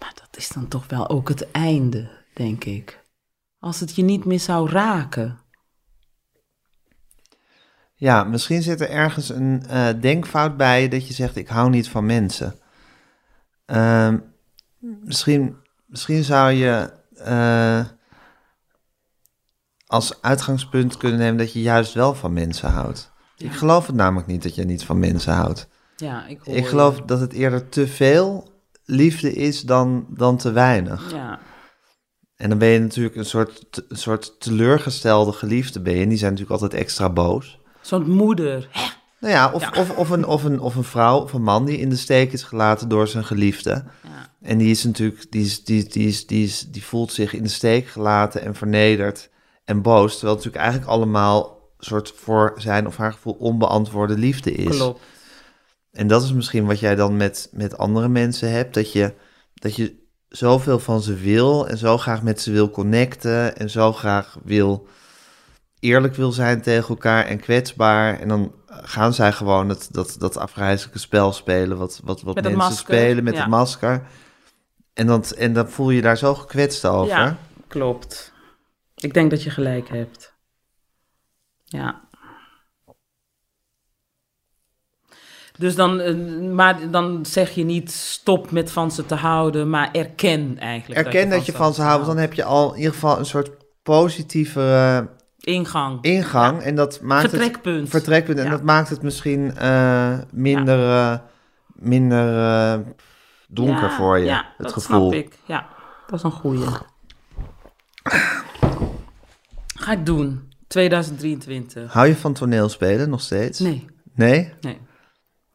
B: Maar dat is dan toch wel ook het einde, denk ik. Als het je niet meer zou raken.
C: Ja, misschien zit er ergens een eh, denkfout bij dat je zegt: ik hou niet van mensen. Ehm, misschien, misschien zou je eh, als uitgangspunt kunnen nemen dat je juist wel van mensen houdt. Ik geloof het namelijk niet dat je niet van mensen houdt.
B: Ja, ik hoor
C: Ik
B: je.
C: geloof dat het eerder te veel liefde is dan, dan te weinig.
B: Ja,
C: En dan ben je natuurlijk een soort, te- een soort teleurgestelde geliefde ben je. En die zijn natuurlijk altijd extra boos.
B: zo'n moeder. Hè?
C: Nou ja, of,
B: Ja.
C: Of, of, een, of, een, of een vrouw of een man die in de steek is gelaten door zijn geliefde.
B: Ja.
C: En die is natuurlijk, die, is, die, die, is, die, is, die voelt zich in de steek gelaten en vernederd en boos. Terwijl het natuurlijk eigenlijk allemaal soort voor zijn of haar gevoel onbeantwoorde liefde is.
B: Klopt.
C: En dat is misschien wat jij dan met, met andere mensen hebt. Dat je, dat je zoveel van ze wil en zo graag met ze wil connecten. En zo graag wil eerlijk wil zijn tegen elkaar en kwetsbaar. En dan gaan zij gewoon het, dat, dat afgrijzelijke spel spelen. Wat, wat, wat
B: Met
C: mensen
B: masker,
C: spelen met
B: ja.
C: het masker. En, dat, en dan voel je je daar zo gekwetst over.
B: Ja, klopt. Ik denk dat je gelijk hebt. Ja. Dus dan, eh, maar dan zeg je niet stop met van ze te houden, maar erken eigenlijk.
C: Erken dat je van ze houdt. want Dan heb je al in ieder geval een soort positieve eh,
B: Ingang.
C: ingang. En dat maakt het...
B: Vertrekpunt.
C: vertrekpunt. En
B: Ja.
C: dat maakt het misschien eh, minder, eh, minder eh, donker
B: Ja,
C: voor je,
B: Ja,
C: het
B: dat
C: gevoel.
B: snap ik. Ja, dat is een goeie. Ga ik doen. 2023.
C: Hou je van toneelspelen nog steeds?
B: Nee,
C: Nee?
B: nee.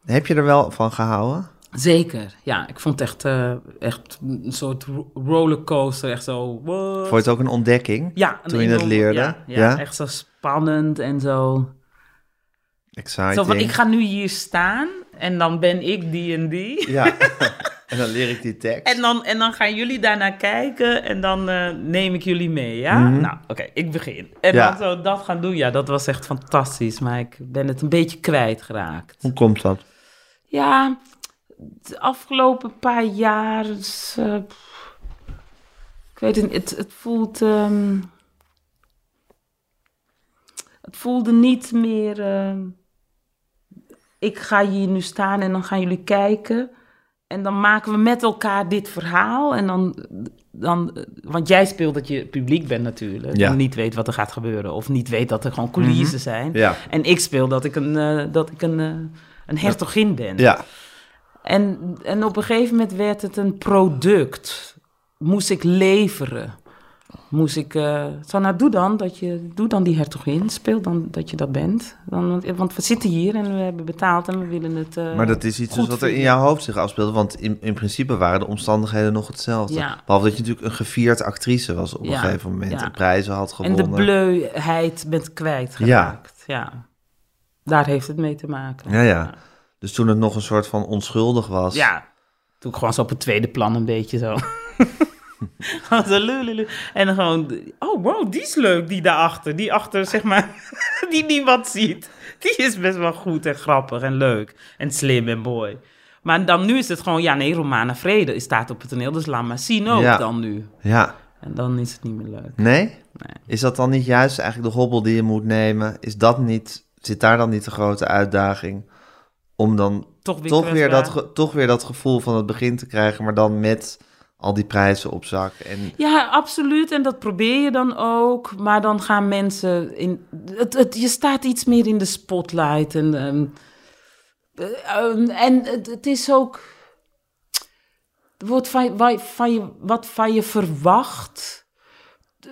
C: Heb je er wel van gehouden?
B: Zeker, ja. Ik vond het echt, uh, echt een soort rollercoaster. Echt zo, what?
C: Vond je het ook een ontdekking?
B: Ja.
C: Toen je het leerde?
B: Ja, ja, echt zo spannend en zo...
C: Exciting.
B: Zo van, ik ga nu hier staan en dan ben ik die en die.
C: Ja, en dan leer ik die tekst.
B: En dan, en dan gaan jullie daarnaar kijken en dan uh, neem ik jullie mee, ja?
C: Mhm.
B: Nou, oké, ik begin. En
C: Ja.
B: dan zo dat gaan doen, ja, dat was echt fantastisch. Maar ik ben het een beetje kwijtgeraakt.
C: Hoe komt dat?
B: Ja, de afgelopen paar jaar. eh, ik weet het niet, het, het voelt. ehm, het voelde niet meer. ehm, ik ga hier nu staan en dan gaan jullie kijken. En dan maken we met elkaar dit verhaal. En dan. dan want jij speelt dat je publiek bent natuurlijk.
C: Ja.
B: En niet weet wat er gaat gebeuren. Of niet weet dat er gewoon coulissen zijn.
C: Ja.
B: En ik speel dat ik een, eh, dat ik een, eh, een hertogin ben.
C: Ja.
B: En, en op een gegeven moment werd het een product. Moest ik leveren. Moest ik... eh, zo, nou, doe dan, dat je, doe dan die hertogin. Speel dan dat je dat bent. Dan, want, want we zitten hier en we hebben betaald en we willen het eh,
C: Maar dat is iets dus wat er in jouw hoofd zich afspeelde. Want in, in principe waren de omstandigheden nog hetzelfde.
B: Ja.
C: Behalve dat je natuurlijk een gevierd actrice was op een
B: Ja,
C: gegeven moment.
B: ja.
C: En prijzen had
B: En
C: gewonnen.
B: de bleuheid bent kwijtgeraakt. Ja. Daar heeft het mee te maken.
C: Ja, ja. Dus toen het nog een soort van onschuldig was.
B: Ja, toen ik gewoon zo op het tweede plan een beetje zo. En gewoon, oh wow, die is leuk, die daarachter. Die achter, zeg maar, die niemand ziet. Die is best wel goed en grappig en leuk en slim en mooi. Maar dan nu is het gewoon, ja nee, Romana Vrede staat op het toneel, dus laat maar zien ook
C: Ja.
B: dan nu.
C: Ja.
B: En dan is het niet meer leuk.
C: Nee?
B: Nee.
C: Is dat dan niet juist eigenlijk de hobbel die je moet nemen? Is dat niet, zit daar dan niet de grote uitdaging? Om dan
B: Toch weer,
C: toch weer, dat, toch weer dat gevoel van het begin te krijgen, maar dan met al die prijzen op zak. En
B: Ja, absoluut. En dat probeer je dan ook. Maar dan gaan mensen in. Het, het, je staat iets meer in de spotlight. En, ehm, eh, ehm, en het, het is ook. Wordt van, je, wat van je verwacht.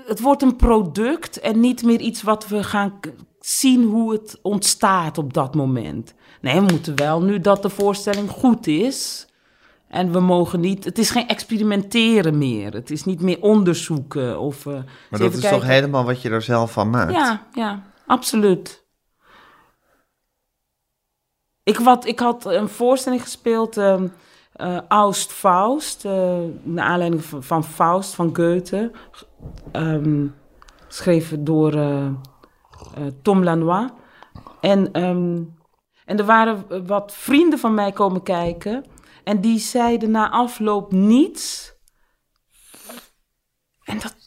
B: Het wordt een product en niet meer iets wat we gaan zien hoe het ontstaat op dat moment. Nee, we moeten wel nu dat de voorstelling goed is. En we mogen niet, het is geen experimenteren meer. Het is niet meer onderzoeken of. eh,
C: maar dat is toch helemaal wat je er zelf van maakt?
B: Ja, ja, absoluut. Ik, wat, ik had een voorstelling gespeeld, ehm eh, Aust Faust, eh naar aanleiding van, van Faust van Goethe, ehm, geschreven door Tom Lanois. En, ehm, en er waren wat vrienden van mij komen kijken en die zeiden na afloop niets. En dat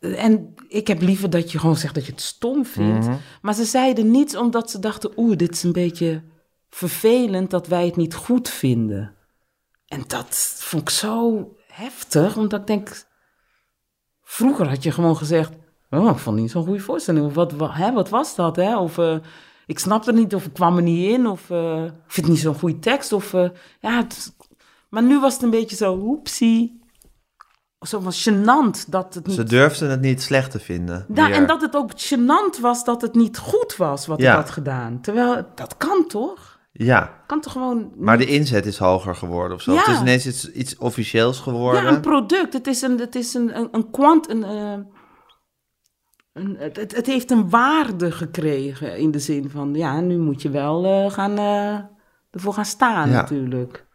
B: en ik heb liever dat je gewoon zegt dat je het stom vindt.
C: Mhm.
B: Maar ze zeiden niets omdat ze dachten... oeh, dit is een beetje vervelend dat wij het niet goed vinden. En dat vond ik zo heftig, omdat ik denk... Vroeger had je gewoon gezegd... oh, ik vond het niet zo'n goede voorstelling. Of wat, wat, hè, wat was dat, hè? Of eh, ik snapte het niet, of ik kwam er niet in. Of eh, ik vind het niet zo'n goede tekst. Of, eh, ja, het- maar nu was het een beetje zo, oepsie... Zo gênant dat het niet...
C: Ze durfden het niet slecht te vinden.
B: Ja, en dat het ook gênant was dat het niet goed was wat
C: Ja.
B: ik had gedaan. Terwijl, dat kan toch?
C: Ja,
B: Kan toch gewoon...
C: maar de inzet is hoger geworden of zo.
B: Ja.
C: Het is ineens iets, iets officieels geworden.
B: Ja, een product. Het is een, het is een, een, een kwant... Een, een, het, het- heeft een waarde gekregen in de zin van... Ja, nu moet je wel eh, gaan, eh, ervoor gaan staan
C: Ja.
B: natuurlijk.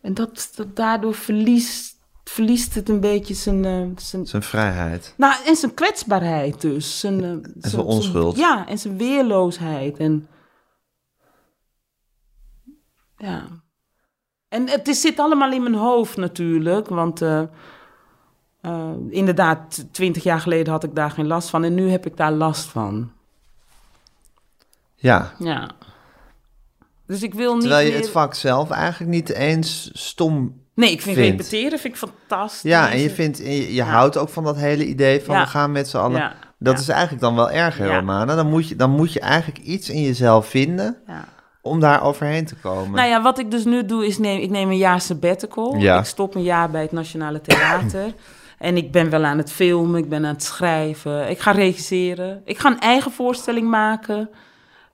B: En dat, dat daardoor verliest, verliest het een beetje zijn... eh, zijn
C: Zijn vrijheid.
B: Nou, en zijn kwetsbaarheid dus. Zijn, eh,
C: zijn onschuld.
B: ja, en zijn weerloosheid. En, ja. En het is, zit allemaal in mijn hoofd natuurlijk, want eh, inderdaad, twintig jaar geleden had ik daar geen last van en nu heb ik daar last van.
C: Ja,
B: Ja. Dus ik wil niet
C: terwijl je
B: meer...
C: het vak zelf eigenlijk niet eens stom...
B: Nee, ik vind
C: vindt.
B: repeteren vind ik fantastisch.
C: Ja, en je, vindt, en je, je
B: Ja.
C: houdt ook van dat hele idee van
B: Ja.
C: we gaan met z'n allen...
B: Ja,
C: Dat is eigenlijk dan wel
B: Ja.
C: Romana. Dan moet, je, dan moet je eigenlijk iets in jezelf vinden om daar overheen te komen.
B: Nou ja, wat ik dus nu doe is neem, ik neem een jaar sabbatical. Ik stop een jaar bij het Nationale Theater. en ik ben wel aan het filmen, ik ben aan het schrijven. Ik ga regisseren. Ik ga een eigen voorstelling maken.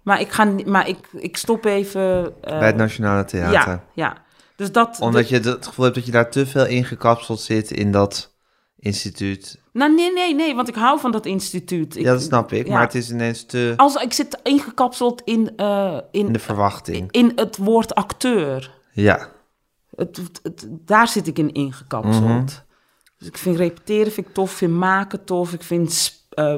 B: Maar ik, ga, maar ik, ik stop even... eh,
C: Bij het Nationale Theater.
B: Ja, ja. Dus dat...
C: Omdat je het gevoel hebt dat je daar te veel ingekapseld zit in dat instituut.
B: Nou, nee, nee, nee, want ik hou van dat instituut. Ik,
C: ja, dat snap ik.
B: ja.
C: Maar het is ineens te
B: Als, ik zit ingekapseld in, eh, in,
C: in de verwachting.
B: in het woord acteur.
C: Ja.
B: Het, het, het- daar zit ik in ingekapseld.
C: Mhm.
B: Dus ik vind repeteren vind ik tof, vind maken tof, ik vind eh,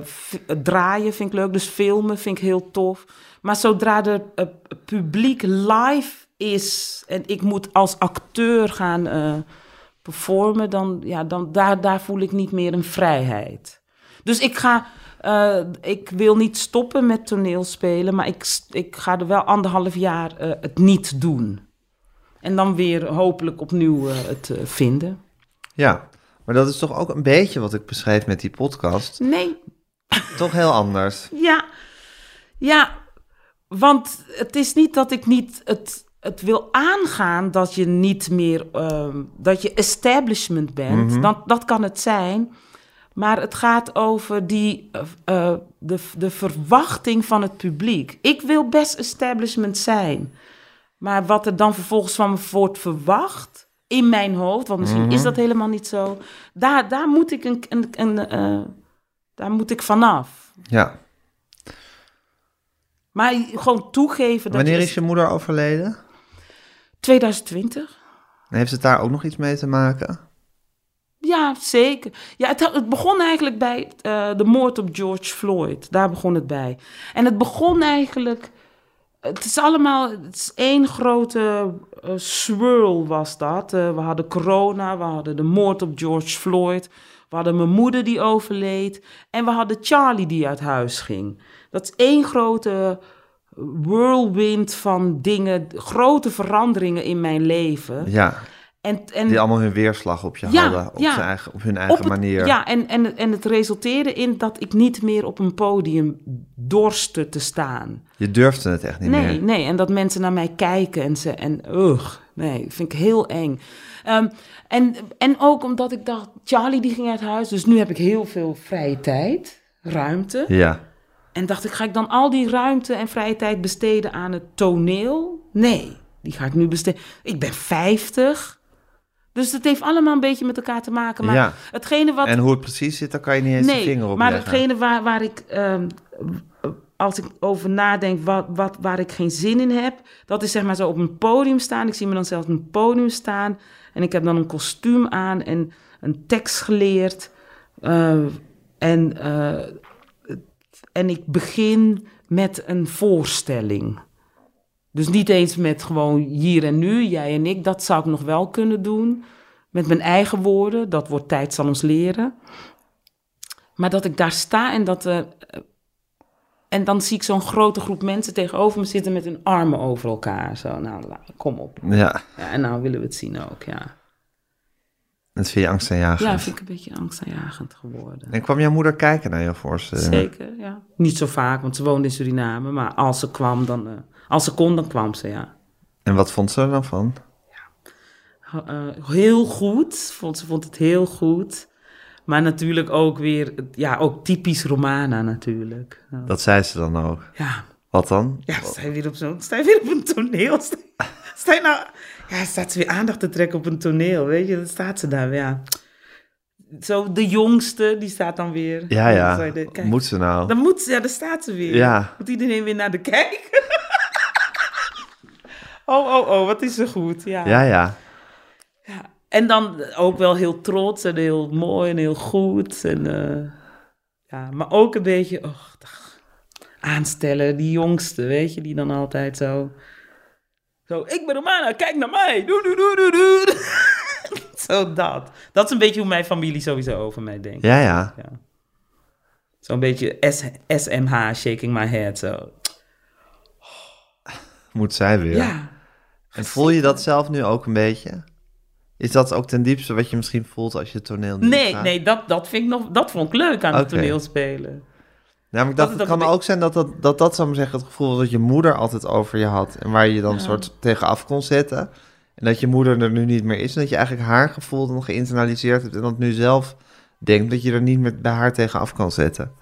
B: draaien vind ik leuk, dus filmen vind ik heel tof. Maar zodra er eh, publiek live is en ik moet als acteur gaan eh, performen, dan, ja, dan daar, daar voel ik niet meer een vrijheid. Dus ik ga, ik wil niet stoppen met toneelspelen, maar ik, ik ga er wel anderhalf jaar het niet doen. En dan weer hopelijk opnieuw het vinden.
C: ja. Maar dat is toch ook een beetje wat ik beschreef met die podcast.
B: Nee,
C: Toch heel anders.
B: ja. Ja, want het is niet dat ik niet het, het wil aangaan dat je niet meer, ehm, dat je establishment bent. dat, dat kan het zijn. Maar het gaat over die, eh, eh, de, de verwachting van het publiek. Ik wil best establishment zijn. Maar wat er dan vervolgens van me wordt verwacht in mijn hoofd, want misschien is dat helemaal niet zo. Daar, daar moet ik een, een, een eh, daar moet ik vanaf.
C: Ja.
B: Maar gewoon toegeven dat
C: Wanneer is je moeder overleden?
B: 2020?
C: Heeft het daar ook nog iets mee te maken?
B: Ja, zeker. Ja, het, het begon eigenlijk bij eh, de moord op George Floyd. Daar begon het bij. En het begon eigenlijk... Het is allemaal... Het is één grote eh, swirl was dat. Eh, we hadden corona, we hadden de moord op George Floyd... We hadden mijn moeder die overleed. En we hadden Charlie die uit huis ging. Dat is één grote whirlwind van dingen... Grote veranderingen in mijn leven.
C: Ja.
B: En, en,
C: Die allemaal hun weerslag op je
B: Ja,
C: hadden. Op,
B: ja.
C: zijn eigen, op hun eigen
B: op het-
C: manier.
B: Ja, en, en, en het resulteerde in dat ik niet meer op een podium dorstte te staan.
C: Je durfde het echt niet
B: Nee,
C: meer.
B: nee. En dat mensen naar mij kijken en ze. En ugh, nee, vind ik heel eng. Ehm, en, en ook omdat ik dacht, Charlie die ging uit huis, dus nu heb ik heel veel vrije tijd, ruimte.
C: Ja.
B: En dacht ik, ga ik dan al die ruimte en vrije tijd besteden aan het toneel? Nee, die ga ik nu besteden. Ik ben 50. Dus het heeft allemaal een beetje met elkaar te maken. Maar
C: Ja.
B: hetgene wat.
C: En hoe het precies zit, daar kan je niet eens de vinger op
B: maar
C: leggen.
B: hetgene waar, waar ik. ehm, als ik over nadenk wat, wat, waar ik geen zin in heb, dat is zeg maar zo op een podium staan. Ik zie me dan zelf op een podium staan en ik heb dan een kostuum aan en een tekst geleerd. eh, en, eh, en ik begin met een voorstelling. Dus niet eens met gewoon hier en nu, jij en ik. Dat zou ik nog wel kunnen doen. Met mijn eigen woorden. Dat wordt tijd zal ons leren. Maar dat ik daar sta en dat... eh, en dan zie ik zo'n grote groep mensen tegenover me zitten met hun armen over elkaar. Zo, nou, kom op.
C: Ja,
B: Ja, en nou willen we het zien ook, ja.
C: dat vind je angstaanjagend.
B: Ja, vind ik een beetje angstaanjagend geworden.
C: En kwam jouw moeder kijken naar je voorstelling?
B: Zeker, ja. Niet zo vaak, want ze woonde in Suriname. Maar als ze kwam, dan... eh, als ze kon, dan kwam ze, ja.
C: En wat vond ze er dan van?
B: Eh, heel goed. Vond, ze vond het heel goed. Maar natuurlijk ook weer, ja, ook typisch Romana natuurlijk. Ja.
C: Dat zei ze dan ook.
B: Ja,
C: Wat dan?
B: ja sta je weer op zo'n, sta je weer op een toneel? Sta, sta je nou, ja, staat ze weer aandacht te trekken op een toneel, weet je? Dan staat ze daar, ja. Zo, de jongste, die staat dan weer.
C: Ja, ja.
B: de- kijk,
C: Moet ze nou?
B: Dan moet ze, ja, daar staat ze weer.
C: Ja.
B: Moet iedereen weer naar de kijken? Oh, oh, oh, wat is ze goed, ja.
C: Ja, ja.
B: Ja, en dan ook wel heel trots en heel mooi en heel goed. En, eh, ja, maar ook een beetje och, aanstellen, die jongste, weet je, die dan altijd zo... Zo, ik ben Romana, kijk naar mij. Doe, doe, doe, doe, doe. zo dat. Dat is een beetje hoe mijn familie sowieso over mij denkt.
C: Ja, ja.
B: Ja. Zo'n beetje S SMH, shaking my head, zo.
C: Moet zij weer.
B: Ja.
C: En voel je dat zelf nu ook een beetje? Is dat ook ten diepste wat je misschien voelt als je het toneel nu
B: Nee,
C: gaat?
B: nee, dat, dat, vind ik nog, dat vond ik leuk aan het
C: Oké.
B: toneelspelen.
C: Ja, maar ik
B: Dat het
C: kan ook zijn dat dat, dat, dat zou zeggen, het gevoel was dat je moeder altijd over je had. En waar je dan een soort tegenaf kon zetten. En dat je moeder er nu niet meer is. En dat je eigenlijk haar gevoel dan geïnternaliseerd hebt. En dat nu zelf denkt dat je er niet meer bij haar tegenaf kan zetten.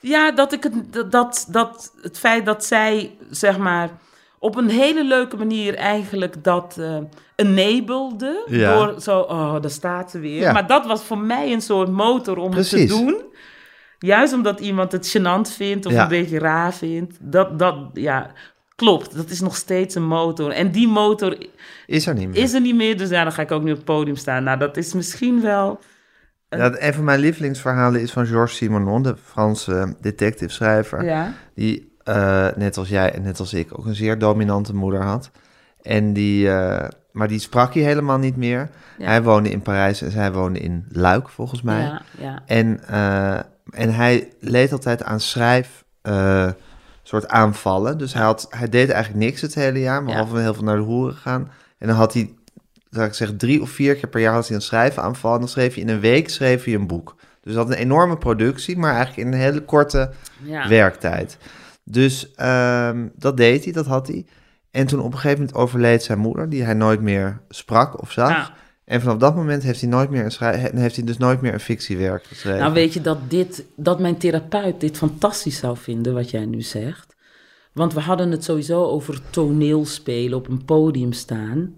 B: Ja, dat ik het, dat, dat, het feit dat zij, zeg maar, op een hele leuke manier eigenlijk dat uh, enablede.
C: Ja.
B: Door zo, oh, daar staat ze weer.
C: Ja.
B: Maar dat was voor mij een soort motor om het
C: Precies.
B: te doen. Juist omdat iemand het gênant vindt of
C: Ja.
B: een beetje raar vindt. Dat, dat, ja, klopt. Dat is nog steeds een motor. En die motor
C: Is er niet meer.
B: is er niet meer, dus ja, dan ga ik ook niet op het podium staan. Nou, dat is misschien wel...
C: Ja, een van mijn lievelingsverhalen is van Georges Simenon, de Franse detective-schrijver.
B: Ja,
C: Die, eh, net als jij en net als ik, ook een zeer dominante moeder had. En die, eh, maar die sprak hij helemaal niet meer.
B: Ja.
C: Hij woonde in Parijs en zij woonde in Luik, volgens mij.
B: ja, ja.
C: En, eh, en hij leed altijd aan schrijf soort aanvallen. Dus hij, had, hij deed eigenlijk niks het hele jaar, behalve heel veel naar de hoeren gaan. En dan had hij, zou ik zeggen, drie of vier keer per jaar had hij een schrijfaanval. En dan schreef hij in een week schreef hij een boek. Dus dat had een enorme productie, maar eigenlijk in een hele korte
B: ja.
C: werktijd. Dus ehm, dat deed hij, dat had hij. En toen op een gegeven moment overleed zijn moeder, die hij nooit meer sprak of zag.
B: Ja.
C: En vanaf dat moment heeft hij, nooit meer een schrij- heeft hij dus nooit meer een fictiewerk geschreven.
B: Nou, weet je dat, dit, dat mijn therapeut dit fantastisch zou vinden, wat jij nu zegt. Want we hadden het sowieso over toneelspelen, op een podium staan.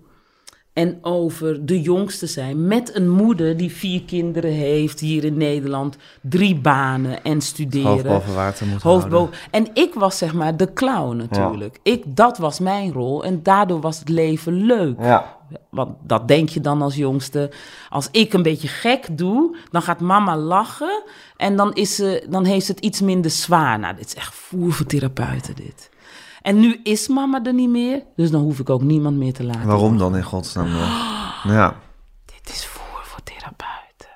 B: En over de jongste zijn met een moeder die vier kinderen heeft hier in Nederland. Drie banen en studeren.
C: Hoofd boven water houden.
B: En ik was zeg maar de clown natuurlijk. Ik, dat was mijn rol en daardoor was het leven leuk.
C: Ja.
B: Want dat denk je dan als jongste. Als ik een beetje gek doe, dan gaat mama lachen. En dan, is ze, dan heeft ze het iets minder zwaar. Nou, dit is echt voer voor therapeuten, dit. En nu is mama er niet meer. Dus dan hoef ik ook niemand meer te laten.
C: Waarom dan in godsnaam? dan? Ja,
B: Dit is voer voor therapeuten.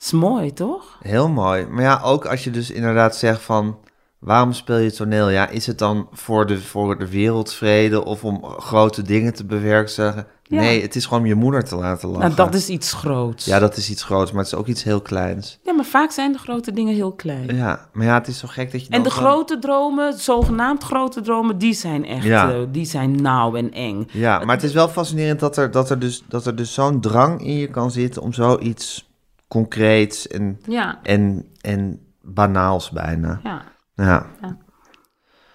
B: Is mooi, toch?
C: heel mooi. Maar ja, ook als je dus inderdaad zegt van... Waarom speel je toneel? Ja, is het dan voor de, voor de wereldvrede of om grote dingen te bewerkstelligen?
B: Ja.
C: Nee, het is gewoon om je moeder te laten lachen.
B: Nou, dat is iets groots.
C: Ja, dat is iets groots, maar het is ook iets heel kleins.
B: Ja, maar vaak zijn de grote dingen heel klein.
C: Ja, maar ja, het is zo gek dat je
B: En de
C: gewoon-
B: grote dromen, zogenaamd grote dromen, die zijn echt,
C: Ja.
B: eh, die zijn nauw en eng.
C: Ja, maar het is wel fascinerend dat er, dat er dus, dat er dus zo'n drang in je kan zitten om zoiets concreets en,
B: Ja,
C: en, en banaals bijna.
B: ja.
C: Ja,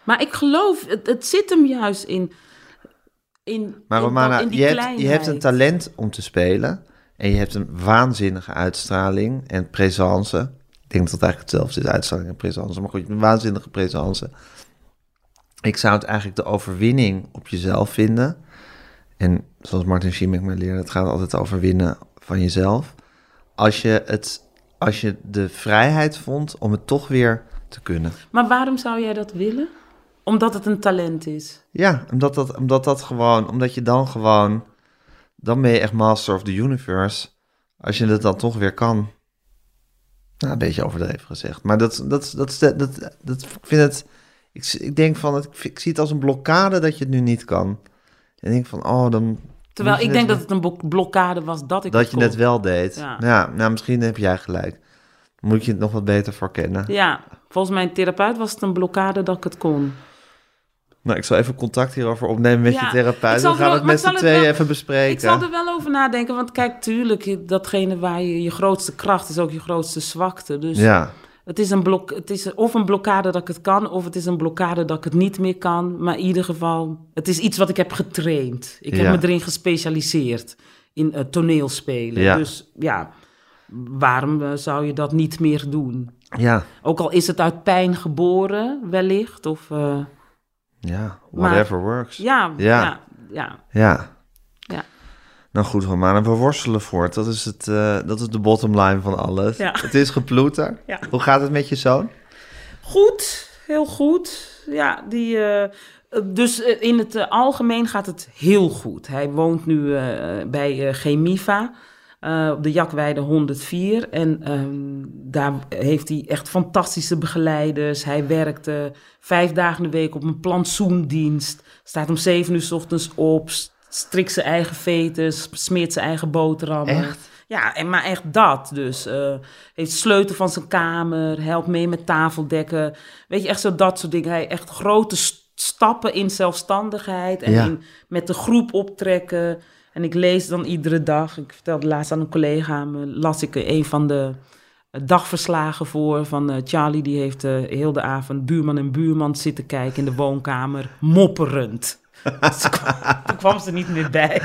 B: Maar ik geloof, het, het zit hem juist in. In
C: maar
B: in,
C: Romana,
B: dat- in die
C: je hebt, je hebt een talent om te spelen en je hebt een waanzinnige uitstraling en présence. Ik denk dat het eigenlijk hetzelfde is, uitstraling en présence, maar goed, je hebt een waanzinnige présence. Ik zou het eigenlijk de overwinning op jezelf vinden. En zoals Martin Schimek me leerde, het gaat altijd over winnen van jezelf. Als je, het, als je de vrijheid vond om het toch weer te kunnen.
B: Maar waarom zou jij dat willen? Omdat het een talent is.
C: Ja, omdat dat, omdat dat gewoon, omdat je dan gewoon, dan ben je echt master of the universe. Als je het dan toch weer kan. Nou, een beetje overdreven gezegd. Maar dat, dat, dat, dat, dat, dat ik vind het, ik, ik denk van, het, ik zie het als een blokkade dat je het nu niet kan. En ik denk van, oh, dan
B: Terwijl ik denk dat het een blok- blokkade was dat ik
C: dat
B: het
C: je het wel deed.
B: Ja.
C: Ja. nou, misschien heb jij gelijk. Moet je het nog wat beter voor kennen.
B: Ja, volgens mijn therapeut was het een blokkade dat ik het kon.
C: Nou, ik zal even contact hierover opnemen met
B: Ja,
C: je therapeut. We gaan
B: wel-
C: het met z'n tweeën even bespreken.
B: Ik zal er wel over nadenken, want kijk, tuurlijk, datgene waar je je grootste kracht is ook je grootste zwakte. Dus
C: Ja,
B: het is, een blok, het is of een blokkade dat ik het kan, of het is een blokkade dat ik het niet meer kan. Maar in ieder geval, het is iets wat ik heb getraind. Ik
C: Ja.
B: heb me erin gespecialiseerd in eh, toneelspelen.
C: Ja.
B: Dus ja, waarom eh, zou je dat niet meer doen?
C: ja,
B: Ook al is het uit pijn geboren, wellicht. Of, eh,
C: ja.
B: Maar-
C: Whatever works.
B: ja,
C: Ja.
B: ja, ja,
C: Ja. Nou goed, Romana, we worstelen voort. Dat is, het, eh, dat is de bottom line van alles.
B: Ja.
C: Het is geploeter.
B: Ja.
C: Hoe gaat het met je zoon?
B: Goed, heel goed. Ja, die, eh, dus eh, in het algemeen gaat het heel goed. Hij woont nu bij Chemiva eh, op de Jakweide 104. En ehm, daar heeft hij echt fantastische begeleiders. Hij werkt eh, vijf dagen in de week op een plantsoendienst. Staat om zeven uur s ochtends op, st- strikt zijn eigen veters, smeert zijn eigen boterhammen.
C: Echt?
B: Ja, en maar echt dat. Dus eh, heeft sleutel van zijn kamer, helpt mee met tafeldekken. Weet je, echt zo dat soort dingen. Hij echt grote st- stappen in zelfstandigheid en
C: Ja.
B: in, met de groep optrekken. En ik lees dan iedere dag, ik vertelde laatst aan een collega, las ik een van de dagverslagen voor van uh, Charlie. Die heeft uh, heel de avond buurman en buurman zitten kijken in de woonkamer, mopperend. Dus toen kwam ze niet meer bij.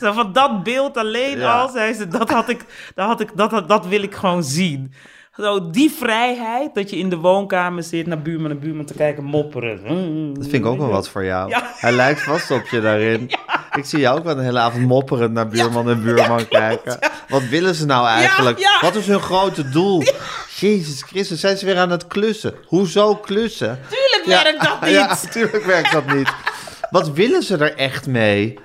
B: Zo van dat beeld alleen al, zei ze, dat, had ik, dat, had ik, dat, dat wil ik gewoon zien. Zo, die vrijheid, dat je in de woonkamer zit naar buurman en buurman te kijken mopperen.
C: Dat vind ik ook wel wat voor jou. Hij lijkt vast op je daarin. Ik zie jou ook wel een hele avond mopperen naar buurman en buurman kijken. Wat willen ze nou eigenlijk? Wat is hun grote doel? Jezus Christus, zijn ze weer aan het klussen? Hoezo klussen?
B: Tuurlijk werkt dat niet.
C: Ja, tuurlijk werkt dat niet. Wat willen ze er echt mee?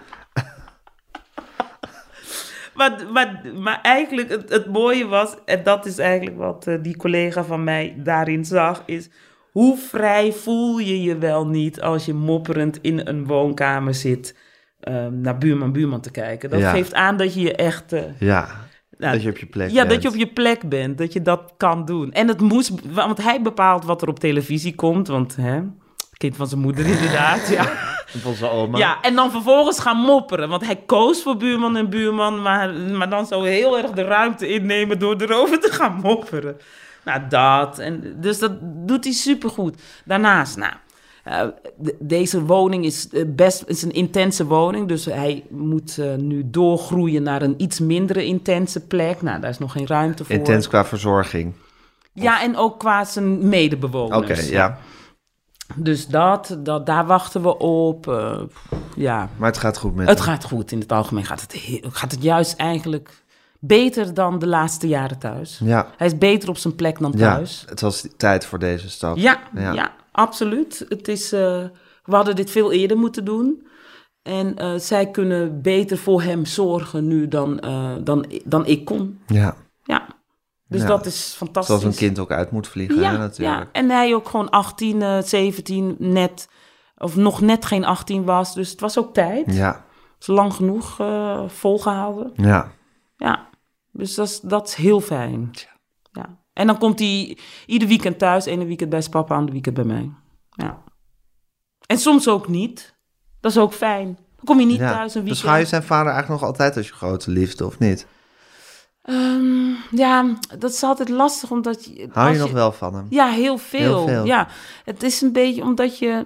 B: maar, maar, maar eigenlijk, het, het mooie was, en dat is eigenlijk wat uh, die collega van mij daarin zag, is hoe vrij voel je je wel niet als je mopperend in een woonkamer zit um, naar buurman, buurman te kijken. Dat geeft aan dat je je echt... Uh,
C: ja, nou, dat je op je plek
B: ja, bent. dat je op je plek bent, dat je dat kan doen. En het moest, want hij bepaalt wat er op televisie komt, want hè, kind van zijn moeder inderdaad, ja.
C: Van zijn oma.
B: Ja, en dan vervolgens gaan mopperen. Want hij koos voor buurman en buurman, maar, maar dan zo heel erg de ruimte innemen door erover te gaan mopperen. Nou, dat. En, dus dat doet hij supergoed. Daarnaast, nou, uh, deze woning is eh, best is een intense woning, dus hij moet uh, nu doorgroeien naar een iets mindere intense plek. Nou, daar is nog geen ruimte voor.
C: Intens qua verzorging.
B: Ja, en ook qua zijn medebewoners.
C: Oké, ja.
B: Dus dat, dat, daar wachten we op. Uh, ja.
C: Maar het gaat goed met
B: Het gaat goed. In het algemeen gaat het, gaat het juist eigenlijk beter dan de laatste jaren thuis.
C: Ja.
B: Hij is beter op zijn plek dan thuis.
C: Ja, het was tijd voor deze stap.
B: Ja, ja. Absoluut. Het is, uh, we hadden dit veel eerder moeten doen. En uh, zij kunnen beter voor hem zorgen nu dan, dan, dan ik kon.
C: Ja.
B: Ja. Dus dat is fantastisch.
C: Zoals een kind ook uit moet vliegen,
B: ja,
C: hè, natuurlijk.
B: Ja, en hij ook gewoon 18, uh, 17 net, of nog net geen 18 was. Dus het was ook tijd.
C: Ja.
B: is lang genoeg volgehouden.
C: Ja.
B: Ja, dus dat is, dat is heel fijn. Ja. En dan komt hij ieder weekend thuis. Ene weekend bij zijn papa, ander weekend bij mij. Ja. En soms ook niet. Dat is ook fijn. Dan kom je niet thuis een weekend.
C: Beschouw je zijn vader eigenlijk nog altijd als je grote liefde, of niet?
B: Um, ja, dat is altijd lastig omdat
C: je. Hou je, nog wel van hem?
B: Ja, heel veel. heel veel. Ja, het is een beetje omdat je.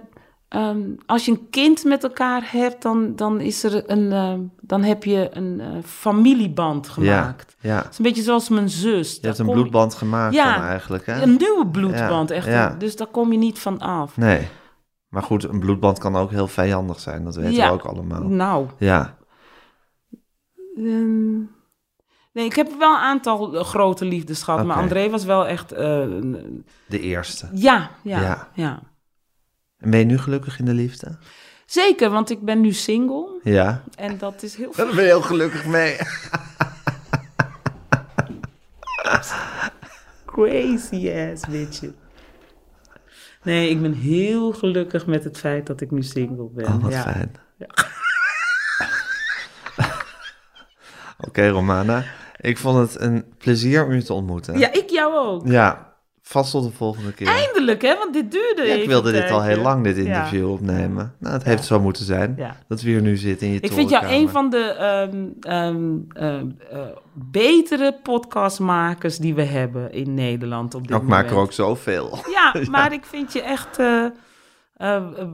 B: Um, als je een kind met elkaar hebt, dan, dan, is er een, uh, dan heb je een uh, familieband gemaakt.
C: Ja, ja.
B: Het is een beetje zoals mijn zus.
C: Je hebt een bloedband gemaakt ja, dan eigenlijk, hè?
B: een nieuwe bloedband, echt. Ja. Dus daar kom je niet van af.
C: Nee. Maar goed, een bloedband kan ook heel vijandig zijn. Dat weten we ook allemaal.
B: Nou.
C: Ja.
B: Um, Nee, ik heb wel een aantal eh, grote liefdes gehad, maar André was wel echt... Uh,
C: de eerste?
B: Ja, ja, ja.
C: En ben je nu gelukkig in de liefde?
B: Zeker, want ik ben nu single.
C: Ja.
B: En dat is heel...
C: Daar ben je heel gelukkig mee.
B: Crazy ass bitch. Nee, ik ben heel gelukkig met het feit dat ik nu single ben.
C: Oh, wat
B: ja.
C: fijn. Ja. Oké, okay, Romana. Ik vond het een plezier om je te ontmoeten.
B: Ja, ik jou ook.
C: Ja, vast tot de volgende keer.
B: Eindelijk, hè? Want dit duurde
C: ja, Ik wilde dit al heel lang, dit interview opnemen. Nou, het heeft zo moeten zijn dat we hier nu zitten in je
B: Ik vind jou een van de um, um, uh, betere podcastmakers die we hebben in Nederland op dit
C: ik
B: moment.
C: Ik maak er ook zoveel.
B: Ja, maar ik vind je echt... Uh,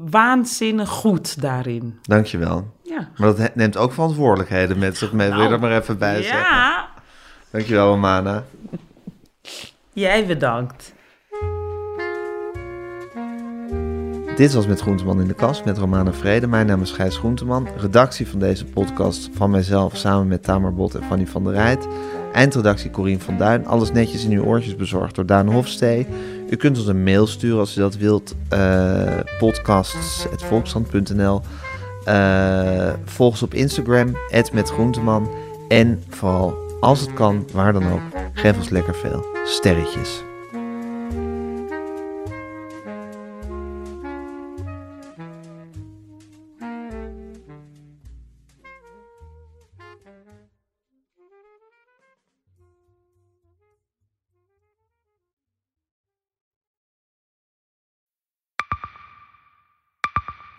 B: waanzinnig goed daarin.
C: Dankjewel.
B: Ja.
C: Maar dat neemt ook verantwoordelijkheden met zich mee. Nou, Wil je er maar even bij
B: ja.
C: zeggen? Ja. Dankjewel, Romana.
B: Jij bedankt.
C: Dit was Met Groenteman in de Kast met Romana Vrede. Mijn naam is Gijs Groenteman. Redactie van deze podcast van mijzelf samen met Tamer Bot en Fanny van der Rijt. Eindredactie Corien van Duin. Alles netjes in uw oortjes bezorgd door Daan Hofstee. U kunt ons een mail sturen als u dat wilt. Uh, podcasts.volkskrant.nl uh, Volg ons op Instagram, @metgroenteman En vooral, als het kan, waar dan ook, geef ons lekker veel sterretjes.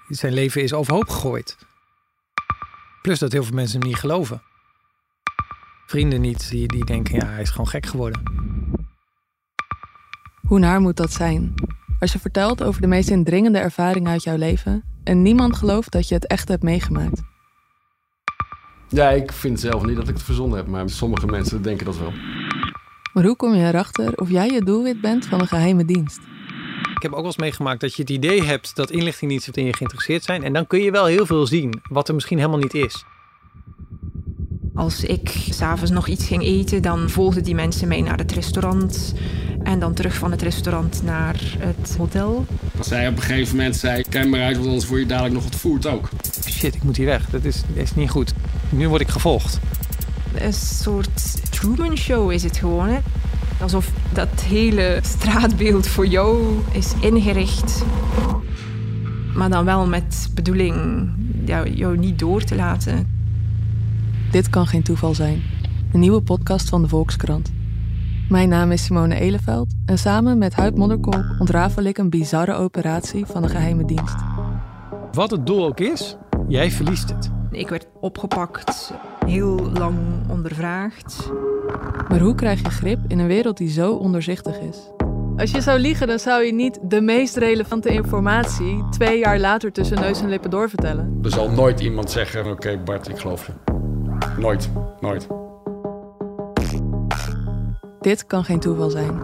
D: zijn leven is overhoop gegooid. Plus dat heel veel mensen hem niet geloven. Vrienden niet, die, die denken, ja, hij is gewoon gek geworden.
E: Hoe naar moet dat zijn? Als je vertelt over de meest indringende ervaring uit jouw leven en niemand gelooft dat je het echt hebt meegemaakt.
F: Ja, ik vind zelf niet dat ik het verzonnen heb, maar sommige mensen denken dat wel.
E: Maar hoe kom je erachter of jij je doelwit bent van een geheime dienst?
D: Ik heb ook wel eens meegemaakt dat je het idee hebt dat inlichtingendiensten in je geïnteresseerd zijn. En dan kun je wel heel veel zien, wat er misschien helemaal niet is.
G: Als ik s'avonds nog iets ging eten, dan volgden die mensen mij naar het restaurant. En dan terug van het restaurant naar het hotel.
F: Als zij op een gegeven moment zei, ken maar uit, want anders word je dadelijk nog voert ook.
D: Shit, ik moet hier weg. Dat is, is niet goed. Nu word ik gevolgd.
G: Een soort Truman Show is het gewoon. Hè? Alsof dat hele straatbeeld voor jou is ingericht. Maar dan wel met bedoeling jou niet door te laten.
E: Dit kan geen toeval zijn. Een nieuwe podcast van de Volkskrant. Mijn naam is Simone Eleveld en samen met Huid Modderkolk ontrafel ik een bizarre operatie van de geheime dienst.
D: Wat het doel ook is, jij verliest het.
G: Ik werd opgepakt, heel lang ondervraagd.
E: Maar hoe krijg je grip in een wereld die zo onderzichtig is? Als je zou liegen, dan zou je niet de meest relevante informatie twee jaar later tussen neus en lippen doorvertellen.
F: Er zal nooit iemand zeggen: Oké, Bart, ik geloof je. Nooit, nooit.
E: Dit kan geen toeval zijn.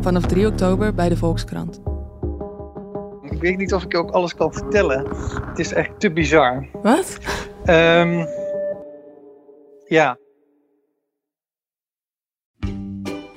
E: Vanaf 3 oktober bij de Volkskrant.
H: Ik weet niet of ik ook alles kan vertellen. Het is echt te bizar.
E: Wat?
H: Um, ja.